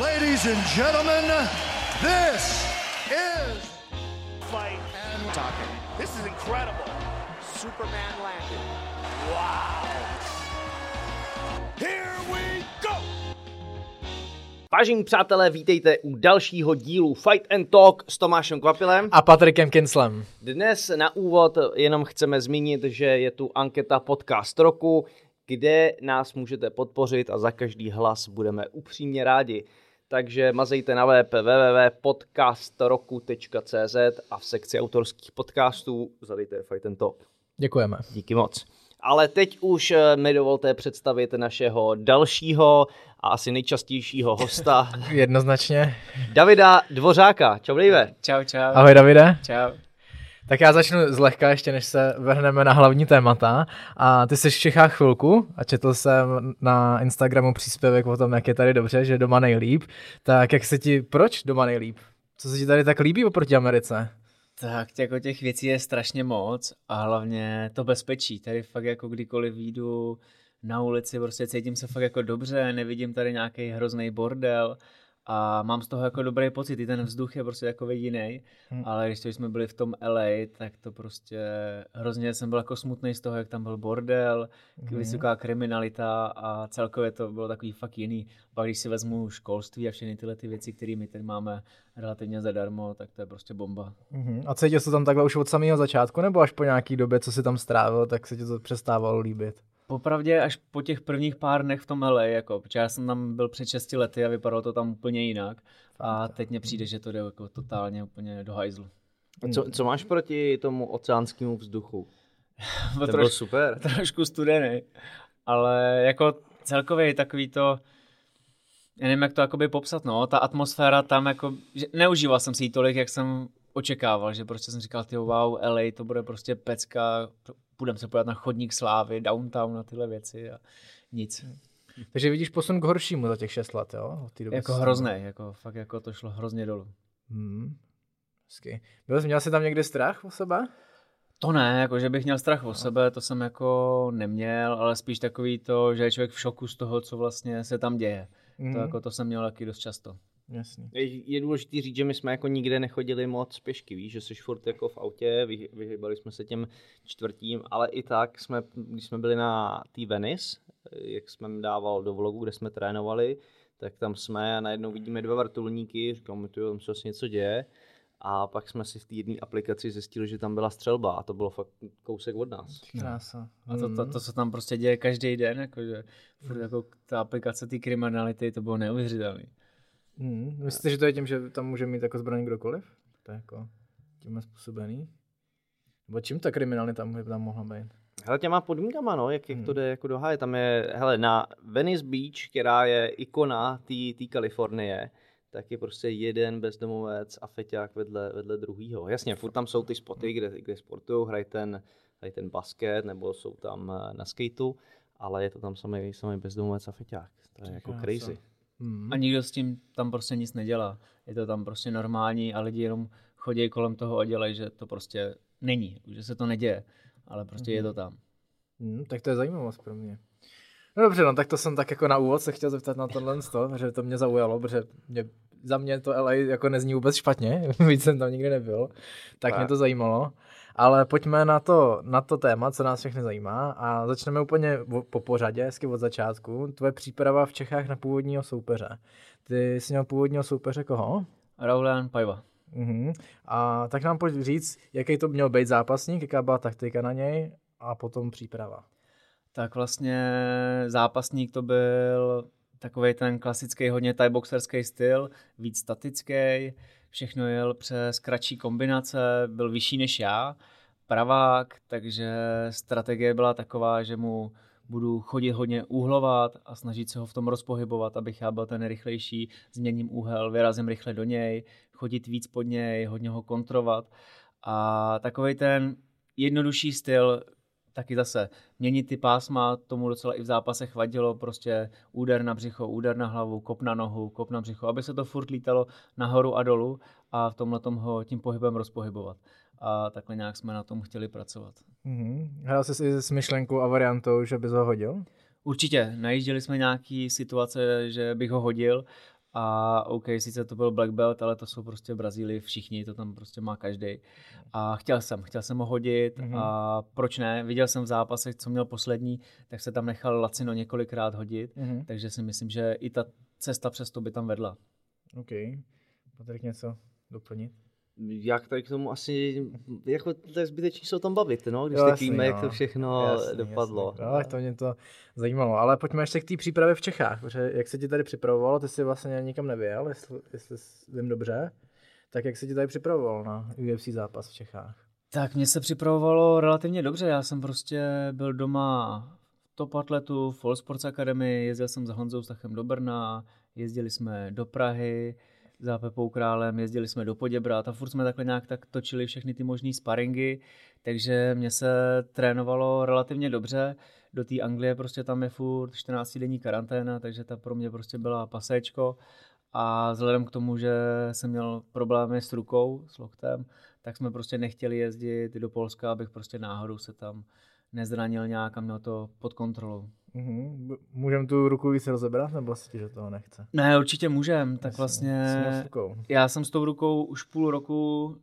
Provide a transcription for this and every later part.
Ladies and gentlemen, this is fight and talking. This is incredible. Superman landed. Wow. Here we go. Vážení přátelé, vítejte u dalšího dílu Fight and Talk s Tomášem Kvapilem. A Patrikem Kinslem. Dnes na úvod jenom chceme zmínit, že je tu anketa Podcast roku, kde nás můžete podpořit a za každý hlas budeme upřímně rádi. Takže mazejte na web www.podcastroku.cz a v sekci autorských podcastů zadejte Fight and Talk. Děkujeme. Díky moc. Ale teď už eh, mi dovolte představit našeho dalšího a asi nejčastějšího hosta, Jednoznačně. Davida Dvořáka. Čau, Dave. Čau, čau. Ahoj Davide. Čau. Tak já začnu zlehka ještě, než se vrhneme na hlavní témata. A ty jsi v Čechách chvilku a četl jsem na Instagramu příspěvek o tom, jak je tady dobře, že doma nejlíp. Tak jak se ti, proč doma nejlíp? Co se ti tady tak líbí oproti Americe? Tak jako těch věcí je strašně moc a hlavně to bezpečí. Tady fakt jako kdykoliv výjdu na ulici, prostě cítím se fakt jako dobře, nevidím tady nějaký hrozný bordel a mám z toho jako dobrý pocit, i ten vzduch je prostě jako jiný, hmm. ale když to jsme byli v tom LA, tak to prostě hrozně jsem byl jako smutný z toho, jak tam byl bordel, hmm. vysoká kriminalita a celkově to bylo takový fakt jiný. Pak když si vezmu školství a všechny tyhle ty věci, které my tady máme relativně zadarmo, tak to je prostě bomba. Hmm. A cítil jsi tam takhle už od samého začátku, nebo až po nějaký době, co si tam strávil, tak se ti to přestávalo líbit? Popravdě až po těch prvních pár dnech v tom LA, jako, protože já jsem tam byl před 6 lety a vypadalo to tam úplně jinak. A teď mně přijde, že to jde jako totálně úplně do hajzlu. A co, co máš proti tomu oceánskému vzduchu? to byl super. Trošku studený, ale jako celkově takový to, já nevím, jak to jakoby popsat, no, ta atmosféra tam jako, že neužíval jsem si ji tolik, jak jsem očekával, že prostě jsem říkal, ty wow, LA, to bude prostě pecka, půjdeme se podívat na chodník slávy, downtown na tyhle věci a nic. Takže vidíš posun k horšímu za těch 6 let, jo? Od jako hrozný, jako fakt jako to šlo hrozně dolů. Hmm. Hezky. Byl jsi, měl jsi tam někdy strach o sebe? To ne, jako že bych měl strach o sebe, to jsem jako neměl, ale spíš takový to, že je člověk v šoku z toho, co vlastně se tam děje. Mm. To, jako to jsem měl taky dost často. Jasně. Je, je důležité říct, že my jsme jako nikde nechodili moc pěšky, víš, že jsi furt jako v autě, vy, vyhybali jsme se těm čtvrtím, ale i tak jsme, když jsme byli na té Venice, jak jsme dával do vlogu, kde jsme trénovali, tak tam jsme a najednou vidíme dva vrtulníky, říkám, tu tam se asi něco děje. A pak jsme si v té jedné aplikaci zjistili, že tam byla střelba a to bylo fakt kousek od nás. Krása. A to, to, to, co tam prostě děje každý den, jakože furt jako ta aplikace té kriminality, to bylo neuvěřitelné. Hmm. Myslíte, že to je tím, že tam může mít jako zbraň kdokoliv? To je jako tím způsobený? Nebo čím ta kriminalita tam, tam mohla být? Hele, těma podmínkama, no, jak, jak to hmm. jde jako do háje. Tam je, hele, na Venice Beach, která je ikona té Kalifornie, tak je prostě jeden bezdomovec a feťák vedle, vedle druhýho. Jasně, furt tam jsou ty spoty, kde, kde sportují, hrají ten, hrají ten basket, nebo jsou tam eh, na skateu, ale je to tam samý, samý bezdomovec a feťák. To je jako crazy. Hmm. A nikdo s tím tam prostě nic nedělá. Je to tam prostě normální a lidi jenom chodí kolem toho a dělají, že to prostě není, že se to neděje, ale prostě hmm. je to tam. Hmm, tak to je zajímavost pro mě. No dobře, no tak to jsem tak jako na úvod se chtěl zeptat na tohle toho, že to mě zaujalo, protože mě, za mě to LA jako nezní vůbec špatně, víc jsem tam nikdy nebyl, tak a. mě to zajímalo. Ale pojďme na to, na to téma, co nás všechny zajímá a začneme úplně po pořadě, hezky od začátku. Tvoje příprava v Čechách na původního soupeře. Ty jsi měl původního soupeře koho? Raulian Pajva. Uh-huh. A tak nám pojď říct, jaký to měl být zápasník, jaká byla taktika na něj a potom příprava. Tak vlastně zápasník to byl takový ten klasický hodně thai boxerský styl, víc statický, všechno jel přes kratší kombinace, byl vyšší než já, pravák, takže strategie byla taková, že mu budu chodit hodně úhlovat a snažit se ho v tom rozpohybovat, abych já byl ten rychlejší, změním úhel, vyrazím rychle do něj, chodit víc pod něj, hodně ho kontrovat. A takový ten jednodušší styl, taky zase měnit ty pásma, tomu docela i v zápasech vadilo, prostě úder na břicho, úder na hlavu, kop na nohu, kop na břicho, aby se to furt lítalo nahoru a dolů a v tomhle tom ho tím pohybem rozpohybovat. A takhle nějak jsme na tom chtěli pracovat. Mm-hmm. Hrál jsi si s myšlenkou a variantou, že bys ho hodil? Určitě. Najížděli jsme nějaký situace, že bych ho hodil A OK, sice to byl black belt, ale to jsou prostě v Brazílii všichni, to tam prostě má každý. A chtěl jsem, chtěl jsem ho hodit mm-hmm. a proč ne? Viděl jsem v zápasech, co měl poslední, tak se tam nechal Lacino několikrát hodit, mm-hmm. takže si myslím, že i ta cesta přes to by tam vedla. OK. Patrik něco doplnit? Jak tady k tomu asi, jako to je zbytečný se o tom bavit, no, když Jo, jasný, víme, jak no. to všechno Jasný, dopadlo. Jasný. No, tak to mě to zajímalo. Ale pojďme ještě k té přípravě v Čechách, protože jak se ti tady připravovalo, ty jsi vlastně nikam nevěl, jestli, jestli vím dobře. Tak jak se ti tady připravoval na UFC zápas v Čechách? Tak mě se připravovalo relativně dobře, já jsem prostě byl doma v Top Atletu, v All Sports Academy, jezdil jsem za Honzou Stachem do Brna, jezdili jsme do Prahy, za Pepou Králem, jezdili jsme do Poděbrat a furt jsme takhle nějak tak točili všechny ty možné sparingy, takže mě se trénovalo relativně dobře. Do té Anglie prostě tam je furt 14 denní karanténa, takže ta pro mě prostě byla pasečko. A vzhledem k tomu, že jsem měl problémy s rukou, s loktem, tak jsme prostě nechtěli jezdit do Polska, abych prostě náhodou se tam nezranil nějak a měl to pod kontrolou. Mm-hmm. Můžeme tu ruku víc rozebrat, nebo si ti do toho nechce? Ne, určitě můžem. Tak Jasně, vlastně já jsem s tou rukou už půl roku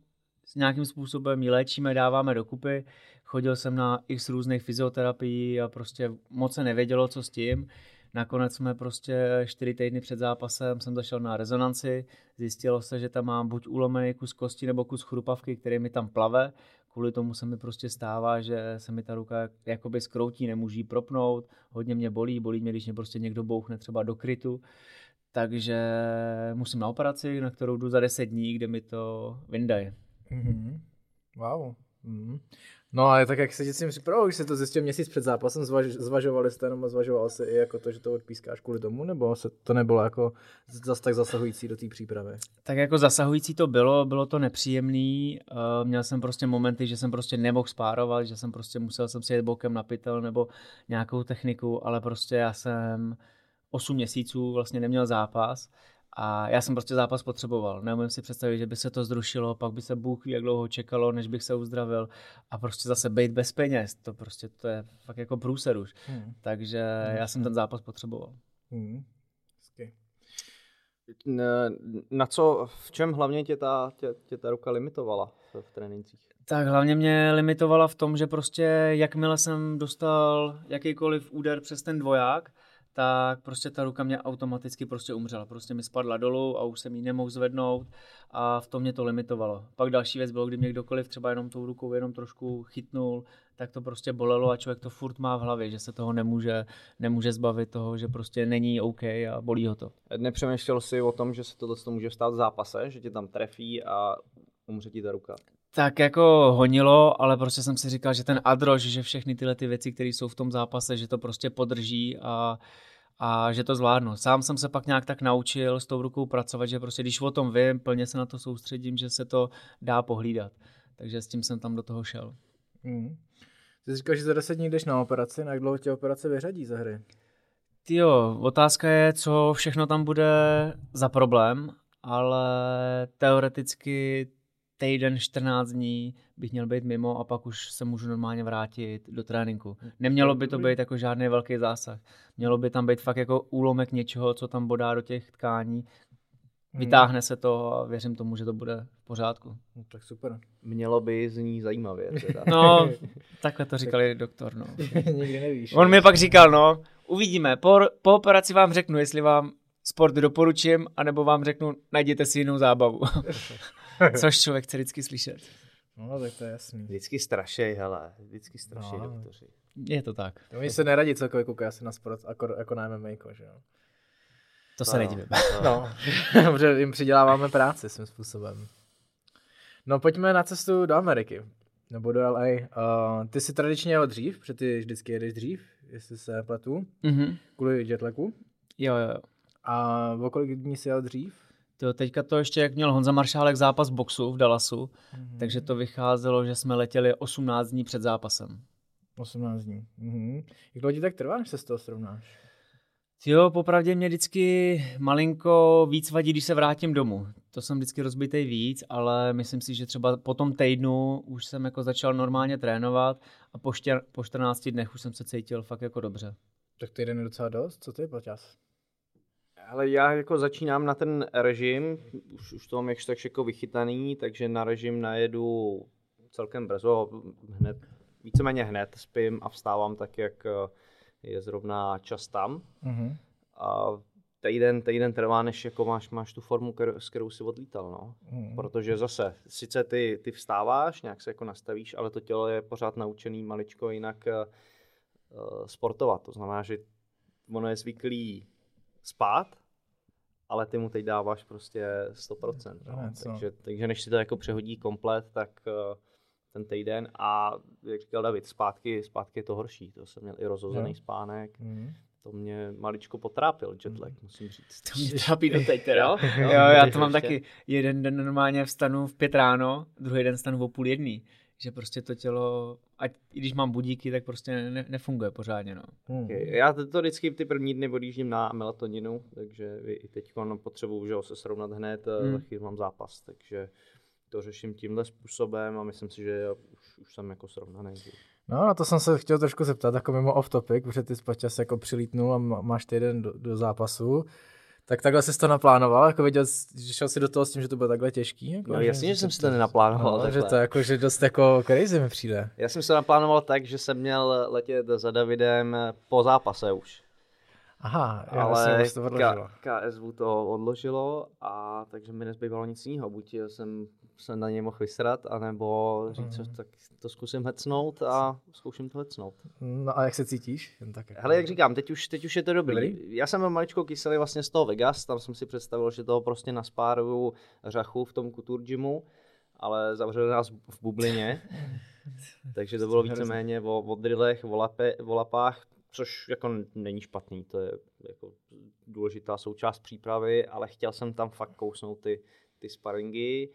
s nějakým způsobem ji léčíme, dáváme dokupy. Chodil jsem na x různých fyzioterapií a prostě moc se nevědělo, co s tím. Nakonec jsme prostě čtyři týdny před zápasem jsem zašel na rezonanci, zjistilo se, že tam mám buď ulomený kus kosti nebo kus chrupavky, který mi tam plave. Kvůli tomu se mi prostě stává, že se mi ta ruka jakoby skroutí, nemůžu propnout, hodně mě bolí, bolí mě, když mě prostě někdo bouchne třeba do krytu. Takže musím na operaci, na kterou jdu za 10 dní, kde mi to vyndají. Mm-hmm. Wow. Mm. No a tak jak se tím připravoval, když jsi to zjistil měsíc před zápasem, zvaž, zvažovali jste a zvažoval se i jako to, že to odpískáš kvůli tomu, nebo se to nebylo jako zas tak zasahující do té přípravy? Tak jako zasahující to bylo, bylo to nepříjemný. Uh, měl jsem prostě momenty, že jsem prostě nemohl spárovat, že jsem prostě musel jsem si jet bokem na pytel nebo nějakou techniku, ale prostě já jsem 8 měsíců vlastně neměl zápas a já jsem prostě zápas potřeboval. Neumím si představit, že by se to zrušilo, pak by se Bůh ví, jak dlouho čekalo, než bych se uzdravil a prostě zase být bez peněz, to prostě to je fakt jako průser už. Hmm. Takže já jsem ten zápas potřeboval. Hmm. Na co, v čem hlavně tě ta, tě, tě ta ruka limitovala v, v trénincích? Tak hlavně mě limitovala v tom, že prostě jakmile jsem dostal jakýkoliv úder přes ten dvoják, tak prostě ta ruka mě automaticky prostě umřela. Prostě mi spadla dolů a už jsem ji nemohl zvednout a v tom mě to limitovalo. Pak další věc bylo, kdy mě kdokoliv třeba jenom tou rukou jenom trošku chytnul, tak to prostě bolelo a člověk to furt má v hlavě, že se toho nemůže, nemůže zbavit toho, že prostě není OK a bolí ho to. Nepřemýšlel jsi o tom, že se tohle může stát v zápase, že tě tam trefí a umře ti ta ruka? Tak jako honilo, ale prostě jsem si říkal, že ten adrož, že všechny tyhle ty věci, které jsou v tom zápase, že to prostě podrží a, a že to zvládnu. Sám jsem se pak nějak tak naučil s tou rukou pracovat, že prostě když o tom vím, plně se na to soustředím, že se to dá pohlídat. Takže s tím jsem tam do toho šel. Hmm. Ty jsi říkal, že za 10 dní jdeš na operaci, na jak dlouho tě operace vyřadí za hry? Jo, otázka je, co všechno tam bude za problém, ale teoreticky týden, 14 dní bych měl být mimo a pak už se můžu normálně vrátit do tréninku. Nemělo by to být jako žádný velký zásah. Mělo by tam být fakt jako úlomek něčeho, co tam bodá do těch tkání. Vytáhne se to a věřím tomu, že to bude v pořádku. No, tak super. Mělo by zní zajímavě. Teda. No, takhle to říkali doktor, no. Nikdy nevíš. On mi pak říkal, no, uvidíme, po, po operaci vám řeknu, jestli vám sport doporučím, anebo vám řeknu, najděte si jinou zábavu. Což člověk chce vždycky slyšet. No, tak to je jasný. Vždycky strašej, hele, vždycky strašej No. doktoři. Je to tak. To mi se neradí celkově kouká asi na sport, jako, jako na MMA, že jo. To se nedivím. No, dobře, jim přiděláváme práci svým způsobem. No, pojďme na cestu do Ameriky, nebo do LA. Uh, ty jsi tradičně jel dřív, protože ty vždycky jedeš dřív, jestli se pletu, Mhm. kvůli jetlagu. Jo, jo, jo. A o kolik dní jsi jel dřív? To teďka to ještě, jak měl Honza Maršálek zápas boxu v Dallasu, Mhm. takže to vycházelo, že jsme letěli 18 dní před zápasem. 18 dní. Mhm. Jak dlouho ti tak trvá, než se z toho srovnáš? Jo, popravdě mě vždycky malinko víc vadí, když se vrátím domů. To jsem vždycky rozbitej víc, ale myslím si, že třeba po tom týdnu už jsem jako začal normálně trénovat a po, štěr, po 14 dnech už jsem se cítil fakt jako dobře. Tak týden je docela dost, co to je pro čas? Ale já jako začínám na ten režim, už, už to mám jakž tak jako vychytaný, takže na režim najedu celkem brzo, hned, víceméně hned spím a vstávám tak, jak eh, je zrovna čas tam. Mhm. A týden, týden trvá, než jako máš, máš tu formu, kterou, s kterou si odlítal, no. Mhm. Protože zase, sice ty, ty vstáváš, nějak se jako nastavíš, ale to tělo je pořád naučený maličko jinak uh, sportovat. To znamená, že ono je zvyklý spát, ale ty mu teď dáváš prostě 100%. No. No. takže, takže než si to jako přehodí komplet, tak uh, ten týden a jak říkal David, zpátky, zpátky je to horší. To jsem měl i rozhozený Jo. spánek. Mhm. To mě maličko potrápil jetlag, musím říct. To mě trápí doteď teda. Jo? Jo, já to mám ještě? taky. Jeden den normálně vstanu v pět ráno, druhý den vstanu o půl jedný. Že prostě to tělo, ať i když mám budíky, tak prostě ne, nefunguje pořádně. No. Mhm. Okay. Já to, to vždycky ty první dny odjíždím na melatoninu, takže i teď potřebuju že se srovnat hned, Hmm. mm. chvíli mám zápas, takže to řeším tímhle způsobem a myslím si, že já už, už jsem jako srovnaný. No, na to jsem se chtěl trošku zeptat, jako mimo off topic, protože ty počas jako přilítnul a má- máš týden do, do zápasu. Tak takhle jsi to naplánoval, jako viděl, že šel si do toho s tím, že to bude takhle těžký? Jako, No jasně, že jsem si to nenaplánoval No, že to jako, že dost jako crazy mi přijde. Já jsem se naplánoval tak, že jsem měl letět za Davidem po zápase už. Aha, já ale to odložilo. K- KSV to odložilo a takže mi nezbývalo nic jiného. Buď jsem se na něj mohl vysrat, anebo říct, Mhm. tak to zkusím hecnout a zkouším to hecnout. No a jak se cítíš? Jen tak jako... Hele, jak říkám, teď už, teď už je to dobrý. Dobrý? Já jsem byl maličko kyselý vlastně z toho Vegas, tam jsem si představil, že toho prostě naspáruju řachu v tom Couture Gymu, ale zavřeli nás v bublině, takže to bylo víceméně o, o drillech, o, lape, o lapách, což jako není špatný, to je jako důležitá součást přípravy, ale chtěl jsem tam fakt kousnout ty, ty sparingy,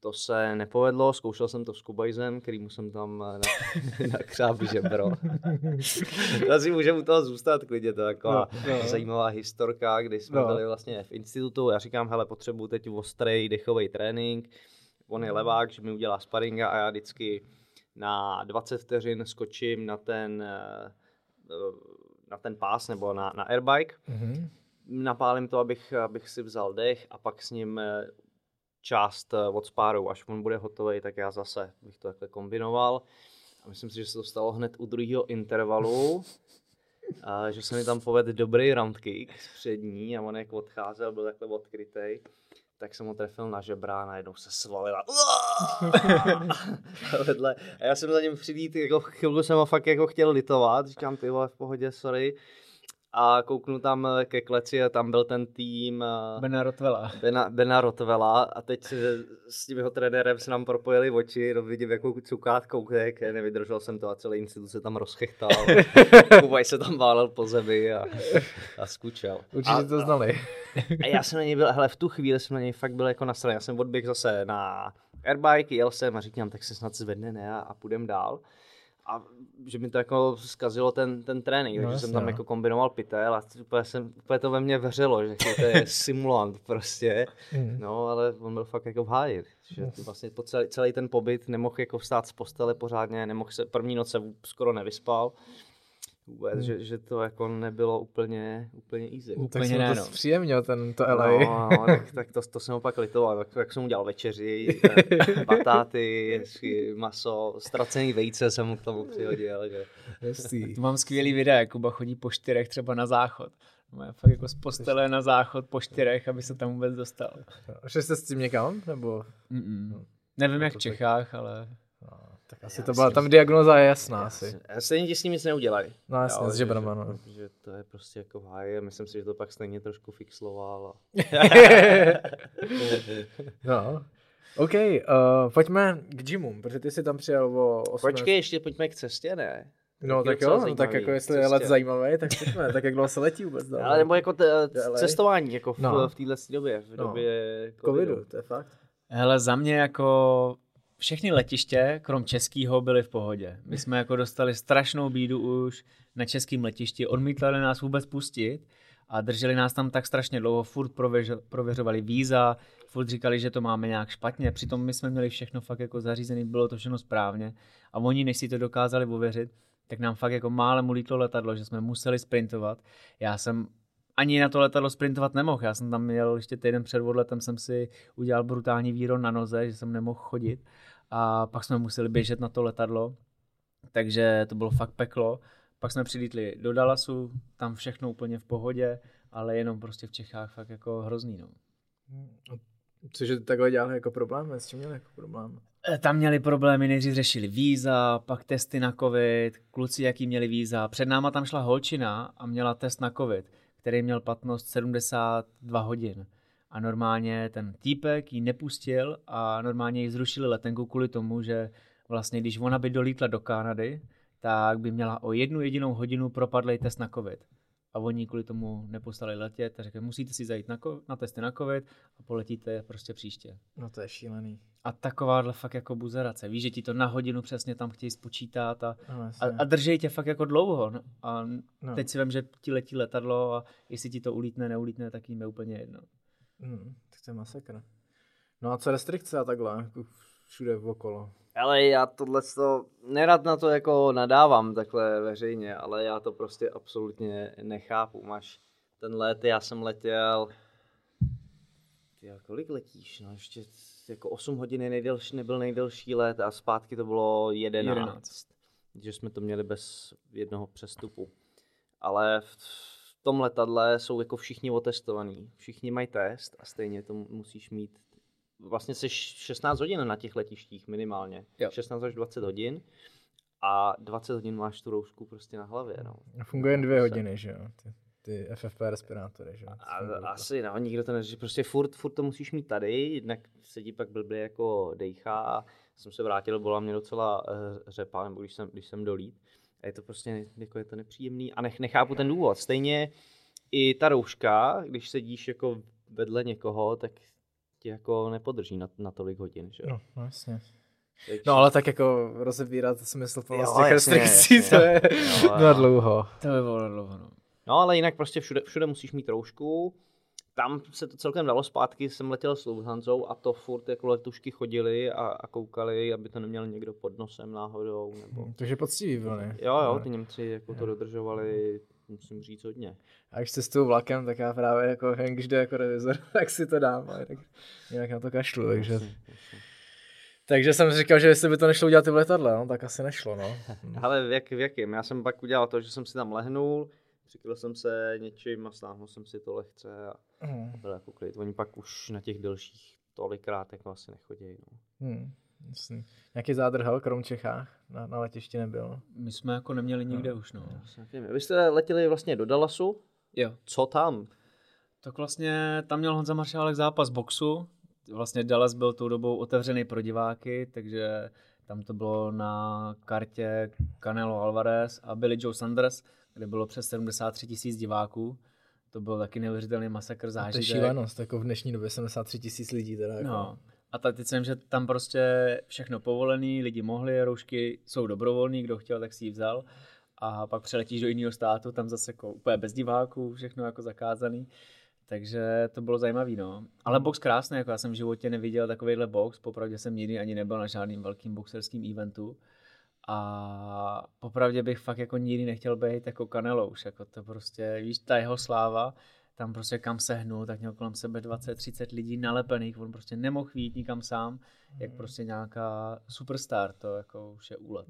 to se nepovedlo, zkoušel jsem to s Kubajzem, kterýmu jsem tam eh, na, nakřáp žebro. to asi můžeme u toho zůstat klidně, to je taková No, no. zajímavá historka, kdy jsme No. byli vlastně v institutu, já říkám, hele, potřebuju teď ostrý dechový trénink, on je levák, že mi udělá sparinga a já vždycky na 20 vteřin skočím na ten, eh, na ten pás nebo na, na airbike, Mhm. napálím to, abych, abych si vzal dech a pak s ním eh, část eh, od spáru, až on bude hotový, tak já zase bych to takhle kombinoval. A myslím si, že se to stalo hned u druhého intervalu, a že se mi tam povedl dobrý round kick z přední a on jak odcházel, byl takhle odkrytej, tak jsem ho trefil na žebra a najednou se svalila. a vedle. A já jsem za ním přilít, jako chvilku jsem ho fakt jako chtěl litovat, říkám ty vole v pohodě, sorry. A kouknu tam eh, ke kleci a tam byl ten tým eh, Bena Rotvela. Bena, Bena Rotvela a teď se- s tím jeho trenérem se nám propojili oči, no vidím, jakou cukát kouknek, nevydržel jsem to a celý institut se tam rozchechtal. Kubaj se tam válel po zemi a, a skučel. Určitě a, to znali. a já jsem na něj byl, hele, v tu chvíli jsem na něj fakt byl jako nasraný. Já jsem odběh zase na airbike, jel jsem a říkám, tak se snad zvedne, ne, a, a půjdem dál. A že mi to jako zkazilo ten, ten trénink, No takže jasně, jsem tam no. jako kombinoval pytel a úplně, jsem, úplně to ve mně vřelo, že to je simulant prostě. Mhm. No, ale on byl fakt jako v háji, že to vlastně po celý, celý ten pobyt nemohl jako vstát z postele pořádně, nemohl se, první noc se skoro nevyspal. Vůbec, Hmm. že, že, to jako nebylo úplně, úplně easy. Tak Úplně jsem ne, to no. zpříjemnil, ten, to LA. No, no, tak, tak to, to jsem opak litoval, tak, tak jsem udělal večeři, eh, batáty, maso, ztracený vejce jsem mu k tomu přihodil, že. Tu mám skvělý videa, jak Kuba chodí po čtyřech třeba na záchod. No, je fakt jako z postele na záchod po čtyřech, aby se tam vůbec dostal. Šli jste s tím někam? Nebo? Mm-mm. Nevím jak v to tak- Čechách, ale Tak asi to Já byla, si tam diagnoza je jasná asi. Stejně ti s tím nic neudělají. No jasně, Jo, s že- žebrama, no. Že, to je prostě jako v háji a myslím si, že to pak stejně trošku fixloval. A... no. OK, uh, pojďme k gymům, protože ty jsi tam přijel o 8. Počkej, ještě pojďme k cestě, ne? No tak docela jo, no, tak jako jestli je cestě. let zajímavý, tak pojďme, tak jak dlouho se letí vůbec dál. Ale nebo jako t- LA? cestování, jako v, No. v téhle době, v No. době covidu, to je fakt. Hele, za mě jako všechny letiště, krom českého, byly v pohodě. My jsme jako dostali strašnou bídu už na českém letišti, odmítali nás vůbec pustit a drželi nás tam tak strašně dlouho, furt prověř, prověřovali víza, furt říkali, že to máme nějak špatně, přitom my jsme měli všechno fakt jako zařízené, bylo to všechno správně a oni, než si to dokázali ověřit, tak nám fakt jako málem ulítlo letadlo, že jsme museli sprintovat. Já jsem ani na to letadlo sprintovat nemohl. Já jsem tam měl ještě týden před odletem, jsem si udělal brutální výron na noze, že jsem nemohl chodit. A pak jsme museli běžet na to letadlo, takže to bylo fakt peklo. Pak jsme přilítli do Dallasu, tam všechno úplně v pohodě, ale jenom prostě v Čechách fakt jako hrozný. No. Cože takhle dělali jako problém? S čím měli jako problém? E, Tam měli problémy, nejdřív řešili víza, pak testy na covid, kluci jaký měli víza. Před náma tam šla holčina a měla test na covid, který měl platnost 72 hodin. A normálně ten týpek ji nepustil a normálně ji zrušili letenku kvůli tomu, že vlastně když ona by dolítla do Kanady, tak by měla o jednu jedinou hodinu propadlej test na covid. A oni kvůli tomu nepostali letět a řekli, musíte si zajít na, ko- na testy na covid a poletíte prostě příště. No to je šílený. A takováhle fakt jako buzerace. Víš, že ti to na hodinu přesně tam chtějí spočítat a, No, a, a držej tě fakt jako dlouho. No. A No. no. teď si vím, že ti letí letadlo a jestli ti to ulítne, neulítne, tak jim je úplně jedno. Hmm, tak to je masakr. No a co restrikce a takhle? Jako všude okolo. Ale já tohle to, nerad na to jako nadávám takhle veřejně, ale já to prostě absolutně nechápu. Máš ten let, já jsem letěl, ty, kolik letíš? No ještě jako 8 hodin nejdelší, nebyl nejdelší let a zpátky to bylo 11. 11. 11. Že jsme to měli bez jednoho přestupu. Ale v, v tom letadle jsou jako všichni otestovaní. Všichni mají test a stejně to musíš mít vlastně jsi 16 hodin na těch letištích minimálně. Jo. 16 až 20 hodin a 20 hodin máš tu roušku prostě na hlavě. No. Funguje jen dvě hodiny, že jo? Ty, ty FFP respirátory, že jo? A, asi no, nikdo to neřeší, prostě furt, furt to musíš mít tady, jednak se ti pak blbě jako dejchá. Jsem se vrátil, byla mě docela uh, řepa, nebo když jsem, když jsem dolít. A je to prostě, jako je to nepříjemný a nech, nechápu ten důvod. Stejně i ta rouška, když sedíš jako vedle někoho, tak tě jako nepodrží na, na tolik hodin, že jo? No, no jasně. Takže- No ale tak jako rozebírat smysl Jo, těch restrikcí, to je Jo, na dlouho. To by bylo dlouho, no. No ale jinak prostě všude, všude musíš mít roušku. Tam se to celkem dalo zpátky, jsem letěl s Lufthansou a to furt jako letušky chodili a, a koukali, aby to neměl někdo pod nosem náhodou. Nebo... Takže poctivý vlny. Jo, jo, ty Němci jako to dodržovali, musím říct hodně. A když cestuju vlakem, tak já právě jako, když jde jako revizor, tak si to dám, ale tak jinak na to kašlu, takže... Jasně, jasně. Takže jsem říkal, že jestli by to nešlo udělat i v letadle, no, tak asi nešlo, no. Ale v, jak, v jakým? Já jsem pak udělal to, že jsem si tam lehnul, přikryl jsem se něčím a stáhnul jsem si to lehce a Hmm. byl jako klid. Oni pak už na těch delších tolikrát jako asi nechodí. No. Hmm. Jasný. Nějaký zádrhel, krom Čechách, na, na letišti nebyl. My jsme jako neměli nikde už, no. Asi nevím. Vy jste letěli vlastně do Dallasu, Jo. co tam? Tak vlastně tam měl Honza Maršálek zápas boxu. Vlastně Dallas byl tou dobou otevřený pro diváky, takže tam to bylo na kartě Canelo Alvarez a Billy Joe Sanders, kde bylo přes 73 tisíc diváků. To byl taky neuvěřitelný masakr A to je zážitek. šílenost, jako v dnešní době 73 tisíc lidí teda. Jako. No. A tak teď jsem, že tam prostě všechno povolený, lidi mohli, roušky jsou dobrovolný, kdo chtěl, tak si ji vzal. A pak přeletíš do jiného státu, tam zase jako úplně bez diváků, všechno jako zakázaný. Takže to bylo zajímavé, no. Ale box krásný, jako já jsem v životě neviděl takovýhle box, popravdě jsem nikdy ani nebyl na žádným velkým boxerským eventu. A popravdě bych fakt jako nikdy nechtěl být jako Canelo už, jako to prostě, víš, ta jeho sláva, tam prostě kam sehnul, tak měl kolem sebe 20-30 lidí nalepených, on prostě nemohl jít nikam sám, jak prostě nějaká superstar, to jako už je úlet.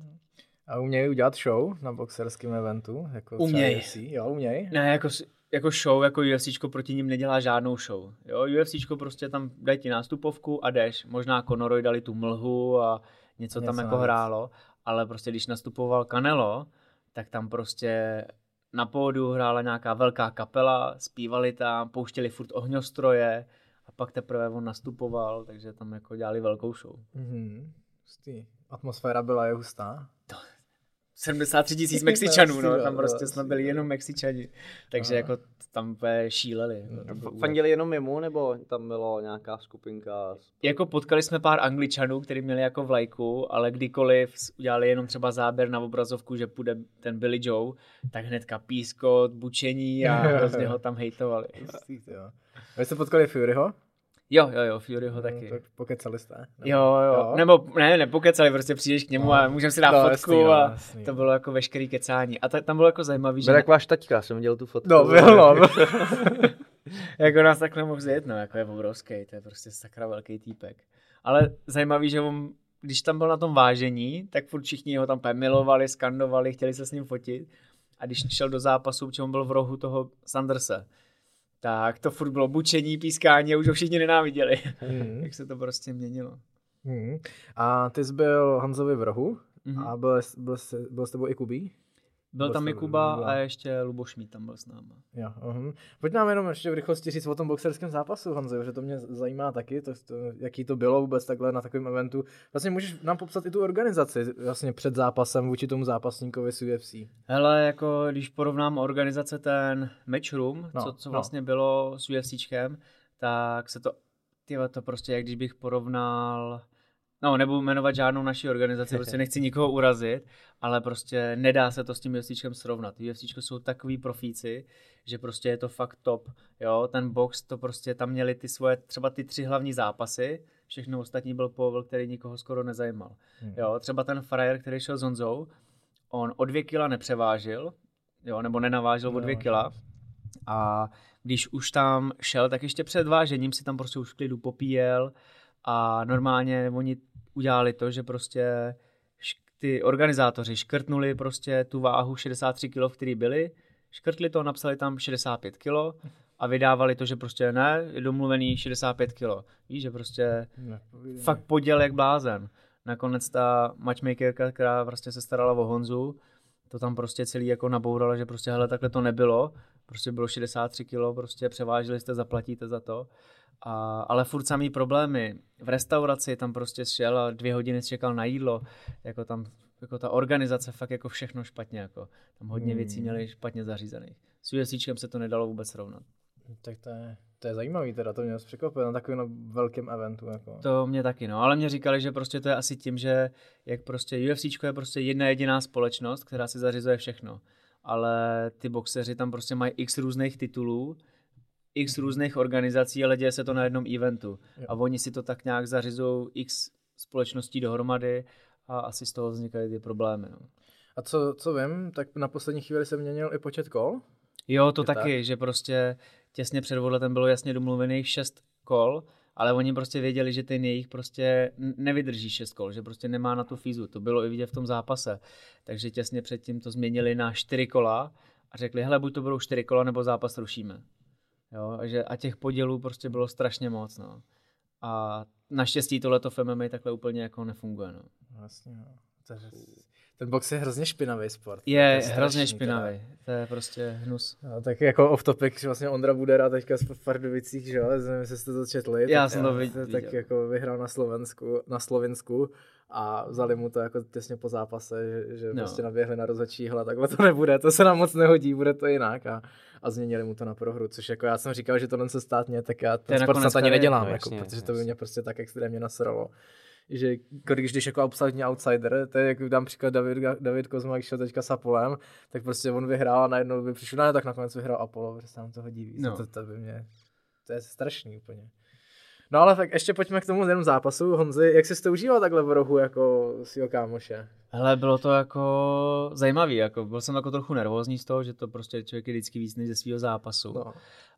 A umějí udělat show na boxerském eventu? Jako třeba Uměj. UFC? Jo, uměj. Ne, jako, jako show, jako UFCčko proti ním nedělá žádnou show. Jo, UFCčko prostě tam dají ti nástupovku a jdeš. Možná Conoroy dali tu mlhu a něco, tam Něco jako navíc. hrálo, ale prostě když nastupoval Canelo, tak tam prostě na pódiu hrála nějaká velká kapela, zpívali tam, pouštěli furt ohňostroje a pak teprve on nastupoval, takže tam jako dělali velkou show. Mhm. Hustý. Atmosféra byla je hustá. 73 tisíc Mexičanů, no, Asi, tam jo, prostě jsme byli jo. jenom Mexičani, takže jako tam úplně šíleli. jako Fandili jenom jemu, nebo tam bylo nějaká skupinka? Jako potkali jsme pár angličanů, kteří měli jako vlajku, ale kdykoliv udělali jenom třeba záběr na obrazovku, že půjde ten Billy Joe, tak hnedka pískot, bučení a hrozně ho tam hejtovali. Hustý, ty jo. A vy jste potkali Furyho? Jo, jo, jo, Furyho taky. No, tak pokecali jste? Nebo- Jo, jo, nebo ne, nepokecali, prostě přijdeš k němu No. a můžeme si dát No, fotku jasný, no, a jasný. to bylo jako veškerý kecání. A ta, tam bylo jako zajímavý, že Byl jak váš taťka, jsem viděl tu fotku. No, byl, no. jako nás takhle mohl zjet, no, jako je obrovský, to je prostě sakra velký týpek. Ale zajímavý, že on, když tam byl na tom vážení, tak furt všichni ho tam milovali, skandovali, chtěli se s ním fotit. A když šel do zápasu, on byl v rohu toho Sandersa, tak to furt bylo bučení, pískání a už ho všichni nenáviděli. Mhm. Jak se to prostě měnilo. Mhm. A ty jsi byl Hanzovi v rohu Mhm. a byl, byl, jsi- byl s tebou i Kubí? Byl tam jsi- i Kuba byl. a ještě Luboš Mít tam byl s náma. Jo, uh-huh. Pojď nám jenom ještě v rychlosti říct o tom boxerském zápasu, Honzo, že to mě zajímá taky, to, to, jaký to bylo vůbec takhle na takovém eventu. Vlastně můžeš nám popsat i tu organizaci vlastně před zápasem vůči tomu zápasníkovi z UFC. Hele, jako když porovnám organizace ten Matchroom, No, no, co, co no. vlastně bylo s UFCčkem, tak se to, tyhle, to prostě, jak když bych porovnal, no nebudu jmenovat žádnou naší organizaci, prostě nechci nikoho urazit, ale prostě nedá se to s tím UFCčkem srovnat. UFCčko jsou takový profíci, že prostě je to fakt top, jo, ten box to prostě, tam měli ty svoje, třeba ty tři hlavní zápasy, všechno ostatní byl povel, který nikoho skoro nezajímal. Hmm. Jo, třeba ten frajer, který šel s Honzou, on o dvě kila nepřevážil, jo, nebo nenavážil o dvě kila. A když už tam šel, tak ještě před vážením si tam prostě už klidu popíjel a normálně oni udělali to, že prostě ty organizátoři škrtnuli prostě tu váhu 63 kg, v který byli, škrtli to, napsali tam 65 kg a vydávali to, že prostě ne, je domluvený 65 kg. Víš, že prostě Nepovídej. fakt poděl jak blázen. Nakonec ta matchmakerka, která prostě se starala o Honzu, to tam prostě celý jako nabourala, že prostě hele, takhle to nebylo. Prostě bylo 63 kg, prostě převážili jste, zaplatíte za to. A, ale furt samý problémy. V restauraci tam prostě šel a dvě hodiny čekal na jídlo. Jako tam, jako ta organizace, fakt jako všechno špatně. Jako. Tam hodně Hmm. věcí měli špatně zařízených. S UFCčkem se to nedalo vůbec srovnat. Tak to je, to je zajímavý teda, to mě dost překvapuje na takovém velkém eventu. Jako. To mě taky, no, ale mě říkali, že prostě to je asi tím, že jak prostě UFC je prostě jedna jediná společnost, která si zařizuje všechno. Ale ty boxeři tam prostě mají x různých titulů, x různých organizací, ale děje se to na jednom eventu. Jo. A oni si to tak nějak zařizují x společností dohromady a asi z toho vznikají ty problémy. No. A co, co vím, tak na poslední chvíli se měnil i počet kol. Jo, to Je taky, že prostě těsně před odletem bylo jasně domluvených šest kol, ale oni prostě věděli, že ten jejich prostě nevydrží šest kol, že prostě nemá na tu fízu. To bylo i vidět v tom zápase. Takže těsně předtím to změnili na čtyři kola a řekli, hele, buď to budou čtyři kola, nebo zápas rušíme. Jo, a, že, a těch podělů prostě bylo strašně moc, no. A naštěstí tohleto v MMA takhle úplně jako nefunguje, no. Vlastně, no. To je, ten box je hrozně špinavý sport. To Je strašný hrozně teda. špinavý, to je prostě hnus. No, tak jako off topic, že vlastně Ondra Budera teďka v Pardubicích, že jo, nevím, jestli jste to četli. Já tak, jsem to viděl. Tak jako vyhrál na Slovensku, na Slovensku a vzali mu to jako těsně po zápase, že, že No. prostě naběhli na rozhodčí, hele, takhle to nebude, to se nám moc nehodí, bude to jinak a, a změnili mu to na prohru, což jako já jsem říkal, že tohle se stát mě, tak já je ten sport nakonec snad ani nedělám, no, jako, jasně, protože to by jasně. mě prostě tak extrémně nasralo že když jdeš jako absolutní outsider, to je jak dám příklad David, David Kozma, jak šel teďka s Apolem, tak prostě on vyhrál a najednou by přišel, ne, tak nakonec vyhrál Apollo, protože se nám to hodí víc. No. To, to, by mě, to je strašný úplně. No ale tak ještě pojďme k tomu jenom zápasu. Honzi, jak jsi to užíval takhle v rohu jako svého kámoše? Hele, bylo to jako zajímavý, jako byl jsem jako trochu nervózní z toho, že to prostě člověk je vždycky víc než ze svého zápasu. No.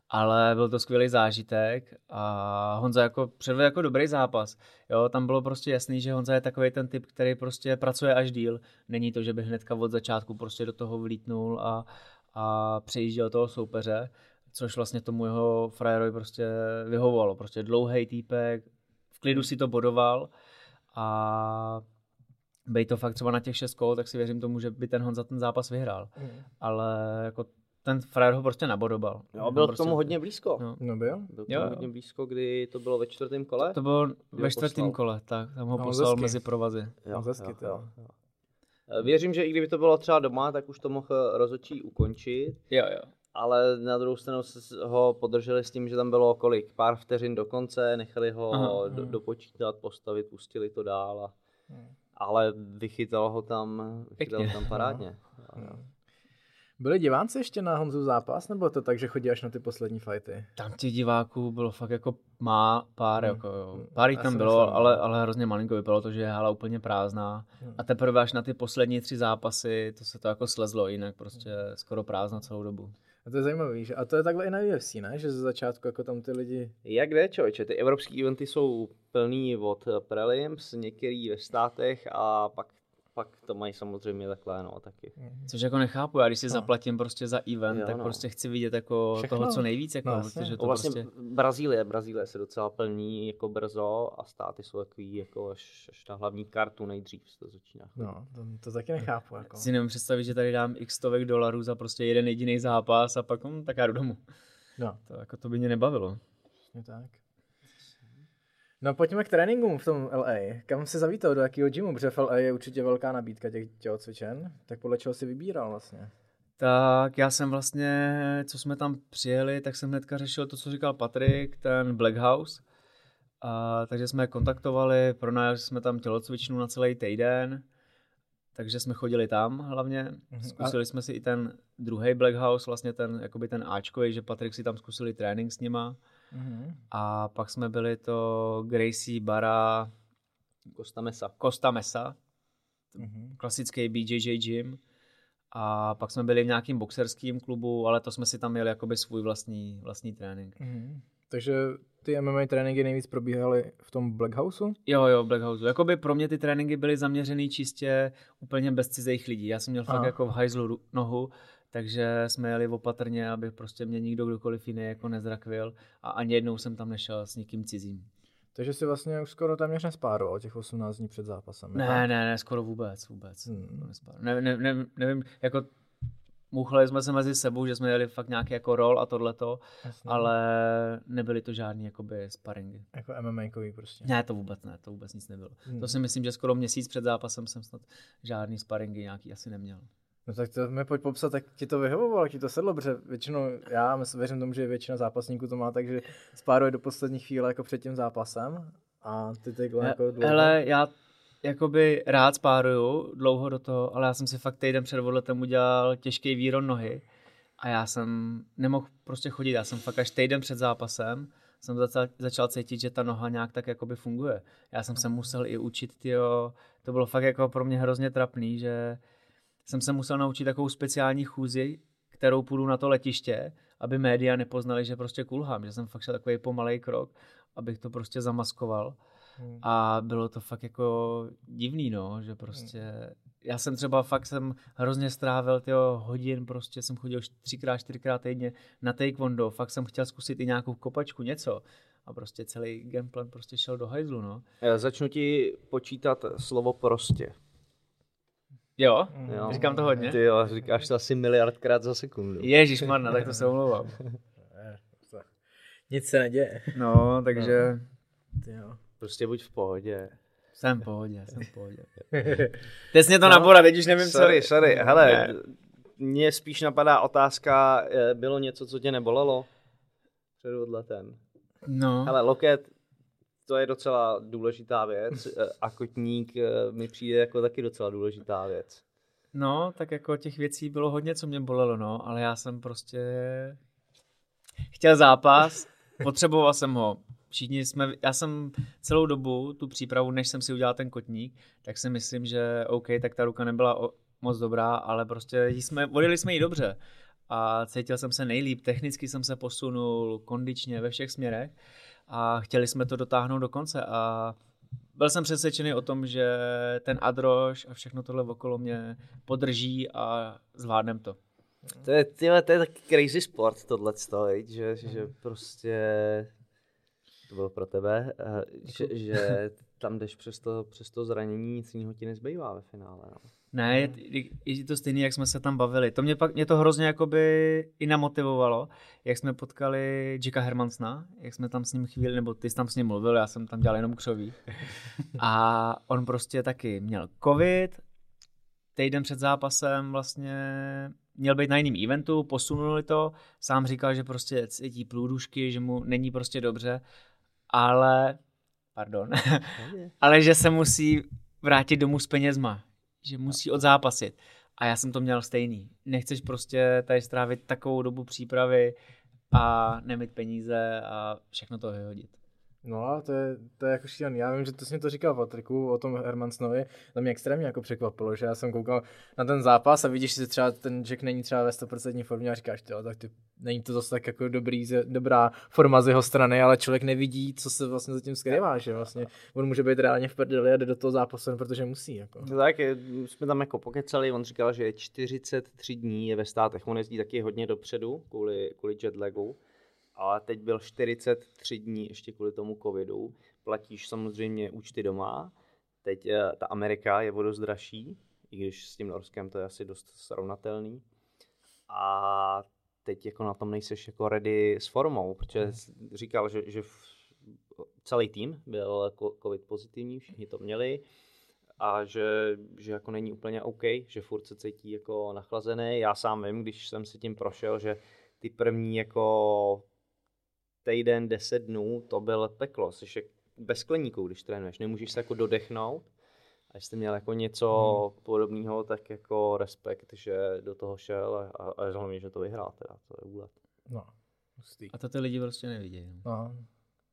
Ale byl to skvělý zážitek a Honza jako předvedl jako dobrý zápas. Jo, tam bylo prostě jasný, že Honza je takový ten typ, který prostě pracuje až díl. Není to, že by hnedka od začátku prostě do toho vlítnul a, a přejížděl toho soupeře, což vlastně tomu jeho frajerovi prostě vyhovovalo. Prostě dlouhý týpek, v klidu si to bodoval a bej to fakt třeba na těch šest kol, tak si věřím tomu, že by ten Honza ten zápas vyhrál. Ale jako ten frajer ho prostě nabodobal. Jo, On bylo k prostě, tomu hodně blízko. No. No byl? Byl k Jo, tomu jo. hodně blízko, kdy to bylo ve čtvrtém kole. To bylo ho ve čtvrtém poslal. kole, tak tam ho No, poslal hezky. mezi provazy. Jo, Moc hezky jo, to. jo, jo. Věřím, že i kdyby to bylo třeba doma, tak už to mohl rozhodčí ukončit, Jo, jo. Ale na druhou stranu se- ho podrželi s tím, že tam bylo kolik, pár vteřin do konce, nechali ho Aha, do, dopočítat, postavit, pustili to dál, a, Hmm. ale vychytal ho tam, vychytal Pěkně. tam parádně. Jo. Byli diváci ještě na Honzu zápas, nebo to tak, že chodí až na ty poslední fighty? Tam těch diváků bylo fakt jako má pár, Hmm. jako jo. Pár jich tam bylo, myslím, ale, no. ale hrozně malinko vypadalo to, že je hala úplně prázdná. Hmm. A teprve až na ty poslední tři zápasy, to se to jako slezlo, jinak prostě skoro prázdno celou dobu. A to je zajímavé, že? A to je takhle i na UFC, ne? Že ze začátku jako tam ty lidi... Jak jde, člověče? Ty evropské eventy jsou plný od prelims, některý ve státech a pak, pak to mají samozřejmě takhle, no, taky. Což jako nechápu, já když si No. zaplatím prostě za event, Jo, tak no. prostě chci vidět jako Všechno. toho, co nejvíc, jako, No, jasně. protože To to vlastně prostě... Brazílie, Brazílie se docela plní jako brzo a státy jsou takový jako až, až na hlavní kartu nejdřív se to začíná. No, to, to taky nechápu, jako. Si nemůžu představit, že tady dám x stovek dolarů za prostě jeden jediný zápas a pak hm, tak já jdu domů. No, To, jako to by mě nebavilo. je tak. No pojďme k tréninkům v tom LA. Kam se zavítal, do jakého gymu? Protože v LA je určitě velká nabídka těch tělocvičen. Tak podle čeho si vybíral vlastně? Tak já jsem vlastně, co jsme tam přijeli, tak jsem hnedka řešil to, co říkal Patrik, ten Black House. A, takže jsme kontaktovali, pronajali jsme tam tělocvičnu na celý týden, takže jsme chodili tam hlavně. Mhm. Zkusili jsme si i ten druhý Black House, vlastně ten, jakoby ten Ačkový, že Patrik si tam zkusili trénink s nima. Mhm. A pak jsme byli to Gracie Bara Costa Mesa. Costa Mesa, Mhm. klasický BJJ gym. A pak jsme byli v nějakým boxerském klubu, ale to jsme si tam měli jakoby svůj vlastní, vlastní trénink. Mhm. Takže ty MMA tréninky nejvíc probíhaly v tom Black Houseu? Jo, jo, Black House. Jakoby pro mě ty tréninky byly zaměřený čistě úplně bez cizích lidí. Já jsem měl fakt Aha. jako v hajzlu nohu, takže jsme jeli opatrně, aby prostě mě nikdo kdokoliv jiný jako nezrakvil a ani jednou jsem tam nešel s nikým cizím. Takže si vlastně už skoro téměř nespároval těch 18 dní před zápasem. Ne, ne, ne, skoro vůbec, vůbec. Hmm. Ne, ne, ne, nevím, jako muchali jsme se mezi sebou, že jsme jeli fakt nějaký jako rol a tohleto, Jasně. ale nebyly to žádný jakoby sparingy. Jako MMA-kový prostě. Ne, to vůbec ne, to vůbec nic nebylo. Hmm. To si myslím, že skoro měsíc před zápasem jsem snad žádný sparingy nějaký asi neměl. No tak to mi pojď popsat, jak ti to vyhovovalo, ti to sedlo, protože většinou, já myslím, věřím tomu, že většina zápasníků to má tak, že spáruje do poslední chvíle jako před tím zápasem a ty takhle jako dlouho. Ale já jakoby rád spáruju dlouho do toho, ale já jsem si fakt týden před odletem udělal těžký výron nohy a já jsem nemohl prostě chodit, já jsem fakt až týden před zápasem jsem začal, začal cítit, že ta noha nějak tak jakoby funguje. Já jsem se musel i učit, tyjo, to bylo fakt jako pro mě hrozně trapný, že jsem se musel naučit takovou speciální chůzi, kterou půjdu na to letiště, aby média nepoznali, že prostě kulhám, že jsem fakt šel takový pomalej krok, abych to prostě zamaskoval. Hmm. A bylo to fakt jako divný, no, že prostě, já jsem třeba fakt jsem hrozně strávil tyjo, hodin, prostě jsem chodil třikrát, čtyřikrát týdně na taekwondo, fakt jsem chtěl zkusit i nějakou kopačku, něco. A prostě celý gameplan prostě šel do hajzlu, no. Eh, Začnu ti počítat slovo prostě. Jo, Jo. říkám to hodně. Ty jo, říkáš to asi miliardkrát za sekundu. Ježíš Marna, tak to se omlouvám. Nic se neděje. No, takže Ty jo. Prostě buď v pohodě. jsem v pohodě, jsem v pohodě. Teď mě to nabora, teď už nevím, sorry, co... sorry, hele, Ne. mně spíš napadá otázka, eh, bylo něco, co tě nebolelo před odletem? No, Hele, loket, to je docela důležitá věc eh, a kotník eh, mi přijde jako taky docela důležitá věc. no, tak jako těch věcí bylo hodně, co mě bolelo, no, ale já jsem prostě chtěl zápas, potřeboval jsem ho. Všichni jsme, já jsem celou dobu tu přípravu, než jsem si udělal ten kotník, tak si myslím, že OK, tak ta ruka nebyla o, moc dobrá, ale prostě jsme, odjeli jsme ji dobře a cítil jsem se nejlíp, technicky jsem se posunul, kondičně ve všech směrech a chtěli jsme to dotáhnout do konce a byl jsem přesvědčený o tom, že ten Adroš a všechno tohle okolo mě podrží a zvládnem to. To je, tyhle, to je taky crazy sport tohle, že, že prostě to bylo pro tebe, eh, že, že tam jdeš přes to, přes to zranění, nic jiného ti nezbývá ve finále. No. Ne, je, je to stejný, jak jsme se tam bavili. To mě pak, mě to hrozně jakoby i namotivovalo, jak jsme potkali Jacka Hermansna, jak jsme tam s ním chvíli, nebo ty jsi tam s ním mluvil, já jsem tam dělal jenom křoví. A on prostě taky měl covid, týden před zápasem vlastně měl být na jiném eventu, posunuli to, sám říkal, že prostě cítí průdušky, že mu není prostě dobře, ale, pardon, ale že se musí vrátit domů s penězma, že musí odzápasit. A já jsem to měl stejný. Nechceš prostě tady strávit takovou dobu přípravy a nemít peníze a všechno to vyhodit. No to je, to je jako šílený. Já vím, že to jsi to říkal Patriku o tom Hermansnovi. To mě extrémně jako překvapilo, že já jsem koukal na ten zápas a vidíš, že třeba ten Jack není třeba ve 100% formě a říkáš, tyjo, tak ty, není to zase tak jako dobrý, dobrá forma z jeho strany, ale člověk nevidí, co se vlastně zatím skrývá, že vlastně on může být reálně v prdeli a jde do toho zápasu, protože musí. Jako. No tak jsme tam jako pokecali, on říkal, že 43 dní je ve státech, on jezdí taky hodně dopředu kvůli, kvůli jetlagu, ale teď byl 43 dní ještě kvůli tomu covidu, platíš samozřejmě účty doma, teď eh, ta Amerika je o dost dražší, i když s tím Norskem to je asi dost srovnatelný. A teď jako na tom nejseš jako ready s formou, protože jsi říkal, že, že celý tým byl covid pozitivní, všichni to měli a že, že jako není úplně OK, že furt se cítí jako nachlazený. Já sám vím, když jsem si tím prošel, že ty první jako týden, deset dnů, to byl peklo. Jsi jak bez skleníků, když trénuješ, nemůžeš se jako dodechnout. A jestli měl jako něco hmm. podobného, tak jako respekt, že do toho šel a, a, a hlavně, že to vyhrál, teda, to je úlet. No, hustý. A to ty lidi prostě nevidějí. no. No,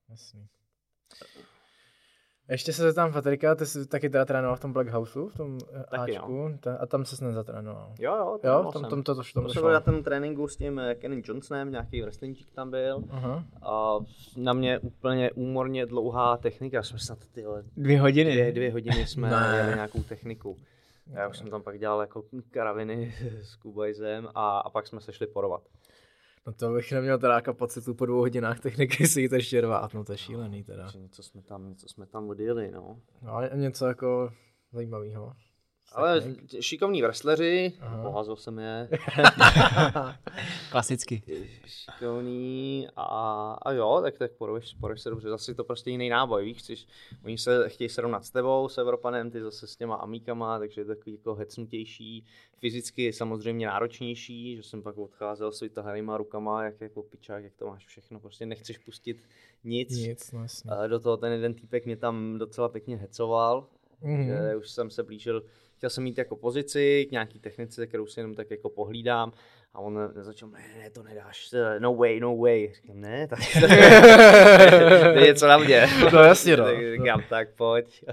jasný. Ještě se zeptám Patrika, ty jsi taky teda trénoval v tom Black Houseu, v tom eh, Taky, Ačku, ta, a tam ses nezatrénoval. Jo, jo, Jo, trénoval v tom, jsem. tom to, to, Jsem to byl na tom tréninku s tím eh, Kenny Johnsonem, nějaký wrestlingčík tam byl. Aha. A na mě úplně úmorně dlouhá technika, jsme snad tyhle Dvě hodiny. dvě, dvě hodiny jsme jeli nějakou techniku. Já už jsem tam pak dělal jako karaviny s Kubajzem a, a pak jsme se šli porovat. No to bych neměl teda kapacitu po dvou hodinách techniky si jít ještě rvát, no to je šílený teda. Něco jsme tam, něco jsme tam odjeli, no. No ale něco jako zajímavého. Ale šikovní wrestleri, Aha. poházel jsem je, Klasicky. šikovný a, a jo, tak, tak poruješ, poruješ se dobře, zase je to prostě jiný náboj, víš, chceš, oni se chtějí srovnat s tebou, s Evropanem, ty zase s těma amíkama, takže je to takový jako hecnutější, fyzicky samozřejmě náročnější, že jsem pak odcházel s vytahanýma rukama, jak jako pičák, jak to máš všechno, prostě nechceš pustit nic. Nic, no jasně. A do toho ten jeden týpek mě tam docela pěkně hecoval, Mhm. že už jsem se blížil, chtěl jsem mít jako pozici k nějaký technice, kterou si jenom tak jako pohlídám a on začal, ne, ne, to nedáš, no way, no way. Říkám, ne, tak to je něco na mě. No jasně, no. tak říkám, tak pojď.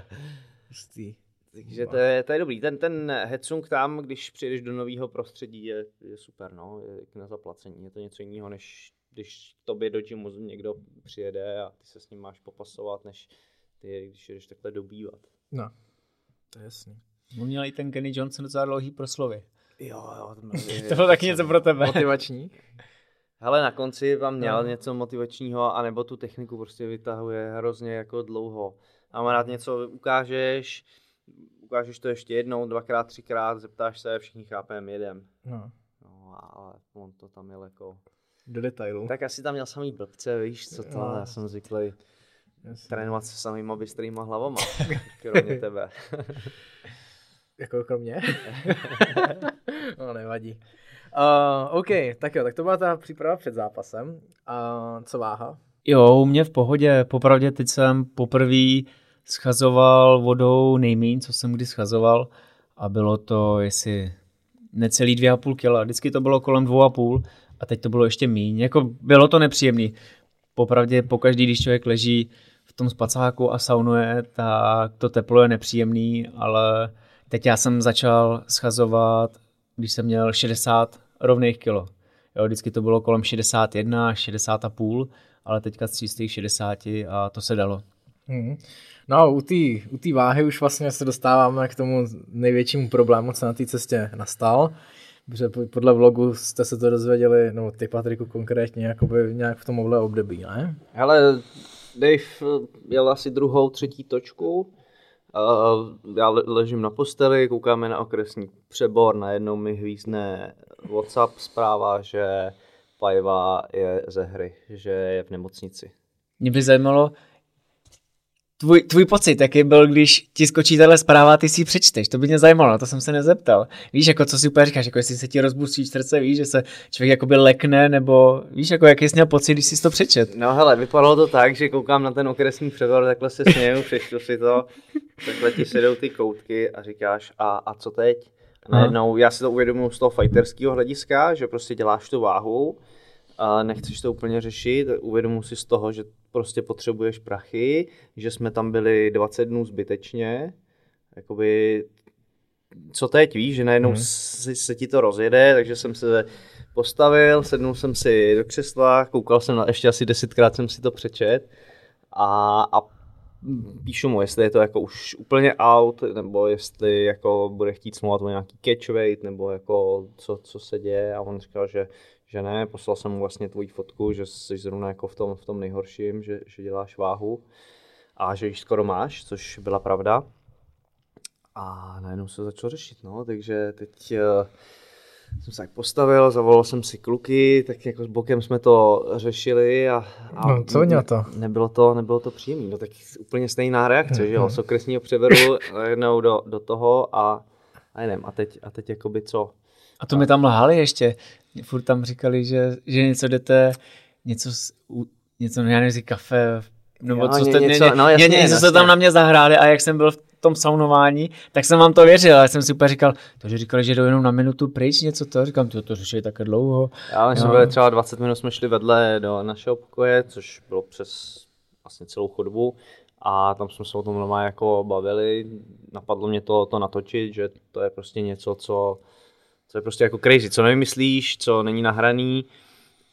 Hustý. Takže to je, to je dobrý. Ten, ten headsung tam, když přijdeš do nového prostředí, je, je super, no, je na zaplacení. Je to něco jiného, než když tobě do gymu někdo přijede a ty se s ním máš popasovat, než ty, když jdeš takhle dobývat. No, to je jasný. On měl i ten Kenny Johnson docela dlouhý proslovy. Jo, jo, to, To bylo taky něco pro tebe. Motivační? Hele, na konci vám měl No. něco motivačního, anebo tu techniku prostě vytahuje hrozně jako dlouho. Mám rád něco ukážeš, ukážeš to ještě jednou, dvakrát, třikrát, zeptáš se, všichni chápeme, jedem. No, No, ale on to tam měl jako... do detailu. Tak asi tam měl samý blbce, víš, co to, Jo. já jsem zvyklý Jasně. trénovat se samýma bystrýma hlavama, kromě tebe. Jako kromě? no, nevadí. Uh, OK, tak jo, tak to byla ta příprava před zápasem. Uh, co váha? Jo, u mě v pohodě. Popravdě teď jsem poprvé schazoval vodou nejmín, co jsem kdy schazoval. A bylo to, jestli necelý dvě a půl kila. Vždycky to bylo kolem dvou a půl a teď to bylo ještě míň. Jako bylo to nepříjemný. Popravdě pokaždý, když člověk leží v tom spacáku a saunuje, tak to teplo je nepříjemný, ale teď já jsem začal schazovat, když jsem měl 60 rovných kilo. Jo, vždycky to bylo kolem 61, 60 a půl, ale teďka z čistých 60 a to se dalo. Hmm. No, u té u tý váhy už vlastně se dostáváme k tomu největšímu problému, co na té cestě nastal. Protože po- podle vlogu jste se to dozvěděli, no ty Patriku konkrétně, jakoby nějak v tomhle období, ne? Hele, Dave jel asi druhou, třetí točku. Já le- ležím na posteli, koukáme na okresní přebor, najednou mi hvízdne WhatsApp zpráva, že Pajva je ze hry, že je v nemocnici. Mě by zajímalo, tvůj, tvůj pocit, jaký byl, když ti skočí tahle zpráva a ty si ji přečteš, to by mě zajímalo, na to jsem se nezeptal. Víš, jako co si úplně říkáš, jako jestli se ti rozbustí srdce, víš, že se člověk jakoby lekne, nebo víš, jako jaký jsi měl pocit, když jsi to přečet. No hele, vypadalo to tak, že koukám na ten okresní přebor, takhle se směju, přečtu si to, takhle ti sedou ty koutky a říkáš, a, a co teď? najednou, já si to uvědomuji z toho fighterského hlediska, že prostě děláš tu váhu, a nechceš to úplně řešit, uvědomuji si z toho, že prostě potřebuješ prachy, že jsme tam byli 20 dnů zbytečně, jakoby co teď, víš, že najednou hmm. se, se ti to rozjede, takže jsem se postavil, sednul jsem si do křesla, koukal jsem na, ještě asi desetkrát jsem si to přečet a, a píšu mu, jestli je to jako už úplně out, nebo jestli jako bude chtít smlouvat o nějaký catch weight, nebo jako co, co se děje a on říkal, že, že ne, poslal jsem mu vlastně tvoji fotku, že jsi zrovna jako v tom, v tom nejhorším, že, že děláš váhu a že již skoro máš, což byla pravda. A najednou se začalo řešit, no, takže teď uh, jsem se tak postavil, zavolal jsem si kluky, tak jako s bokem jsme to řešili a, a no, co ne, to? Nebylo to, nebylo to příjemné, no tak úplně stejná reakce, že jo, z okresního převeru jednou do, do toho a, a nevím, a teď, a teď jakoby co? A to mi tam lhali ještě, furt tam říkali, že, že něco jdete, něco, něco, no já nevím, kafe, nebo jo, co jste, něco, mě, no, jasně, něco se tam na mě zahráli a jak jsem byl v tom saunování, tak jsem vám to věřil, ale jsem si úplně říkal, to, že říkali, že jdou jenom na minutu pryč, něco to, říkám, to, to řešili také dlouho. Já my jsme byli třeba 20 minut, jsme šli vedle do našeho pokoje, což bylo přes vlastně celou chodbu a tam jsme se o tom normálně jako bavili, napadlo mě to, to natočit, že to je prostě něco, co, co je prostě jako crazy, co nevymyslíš, co není nahraný,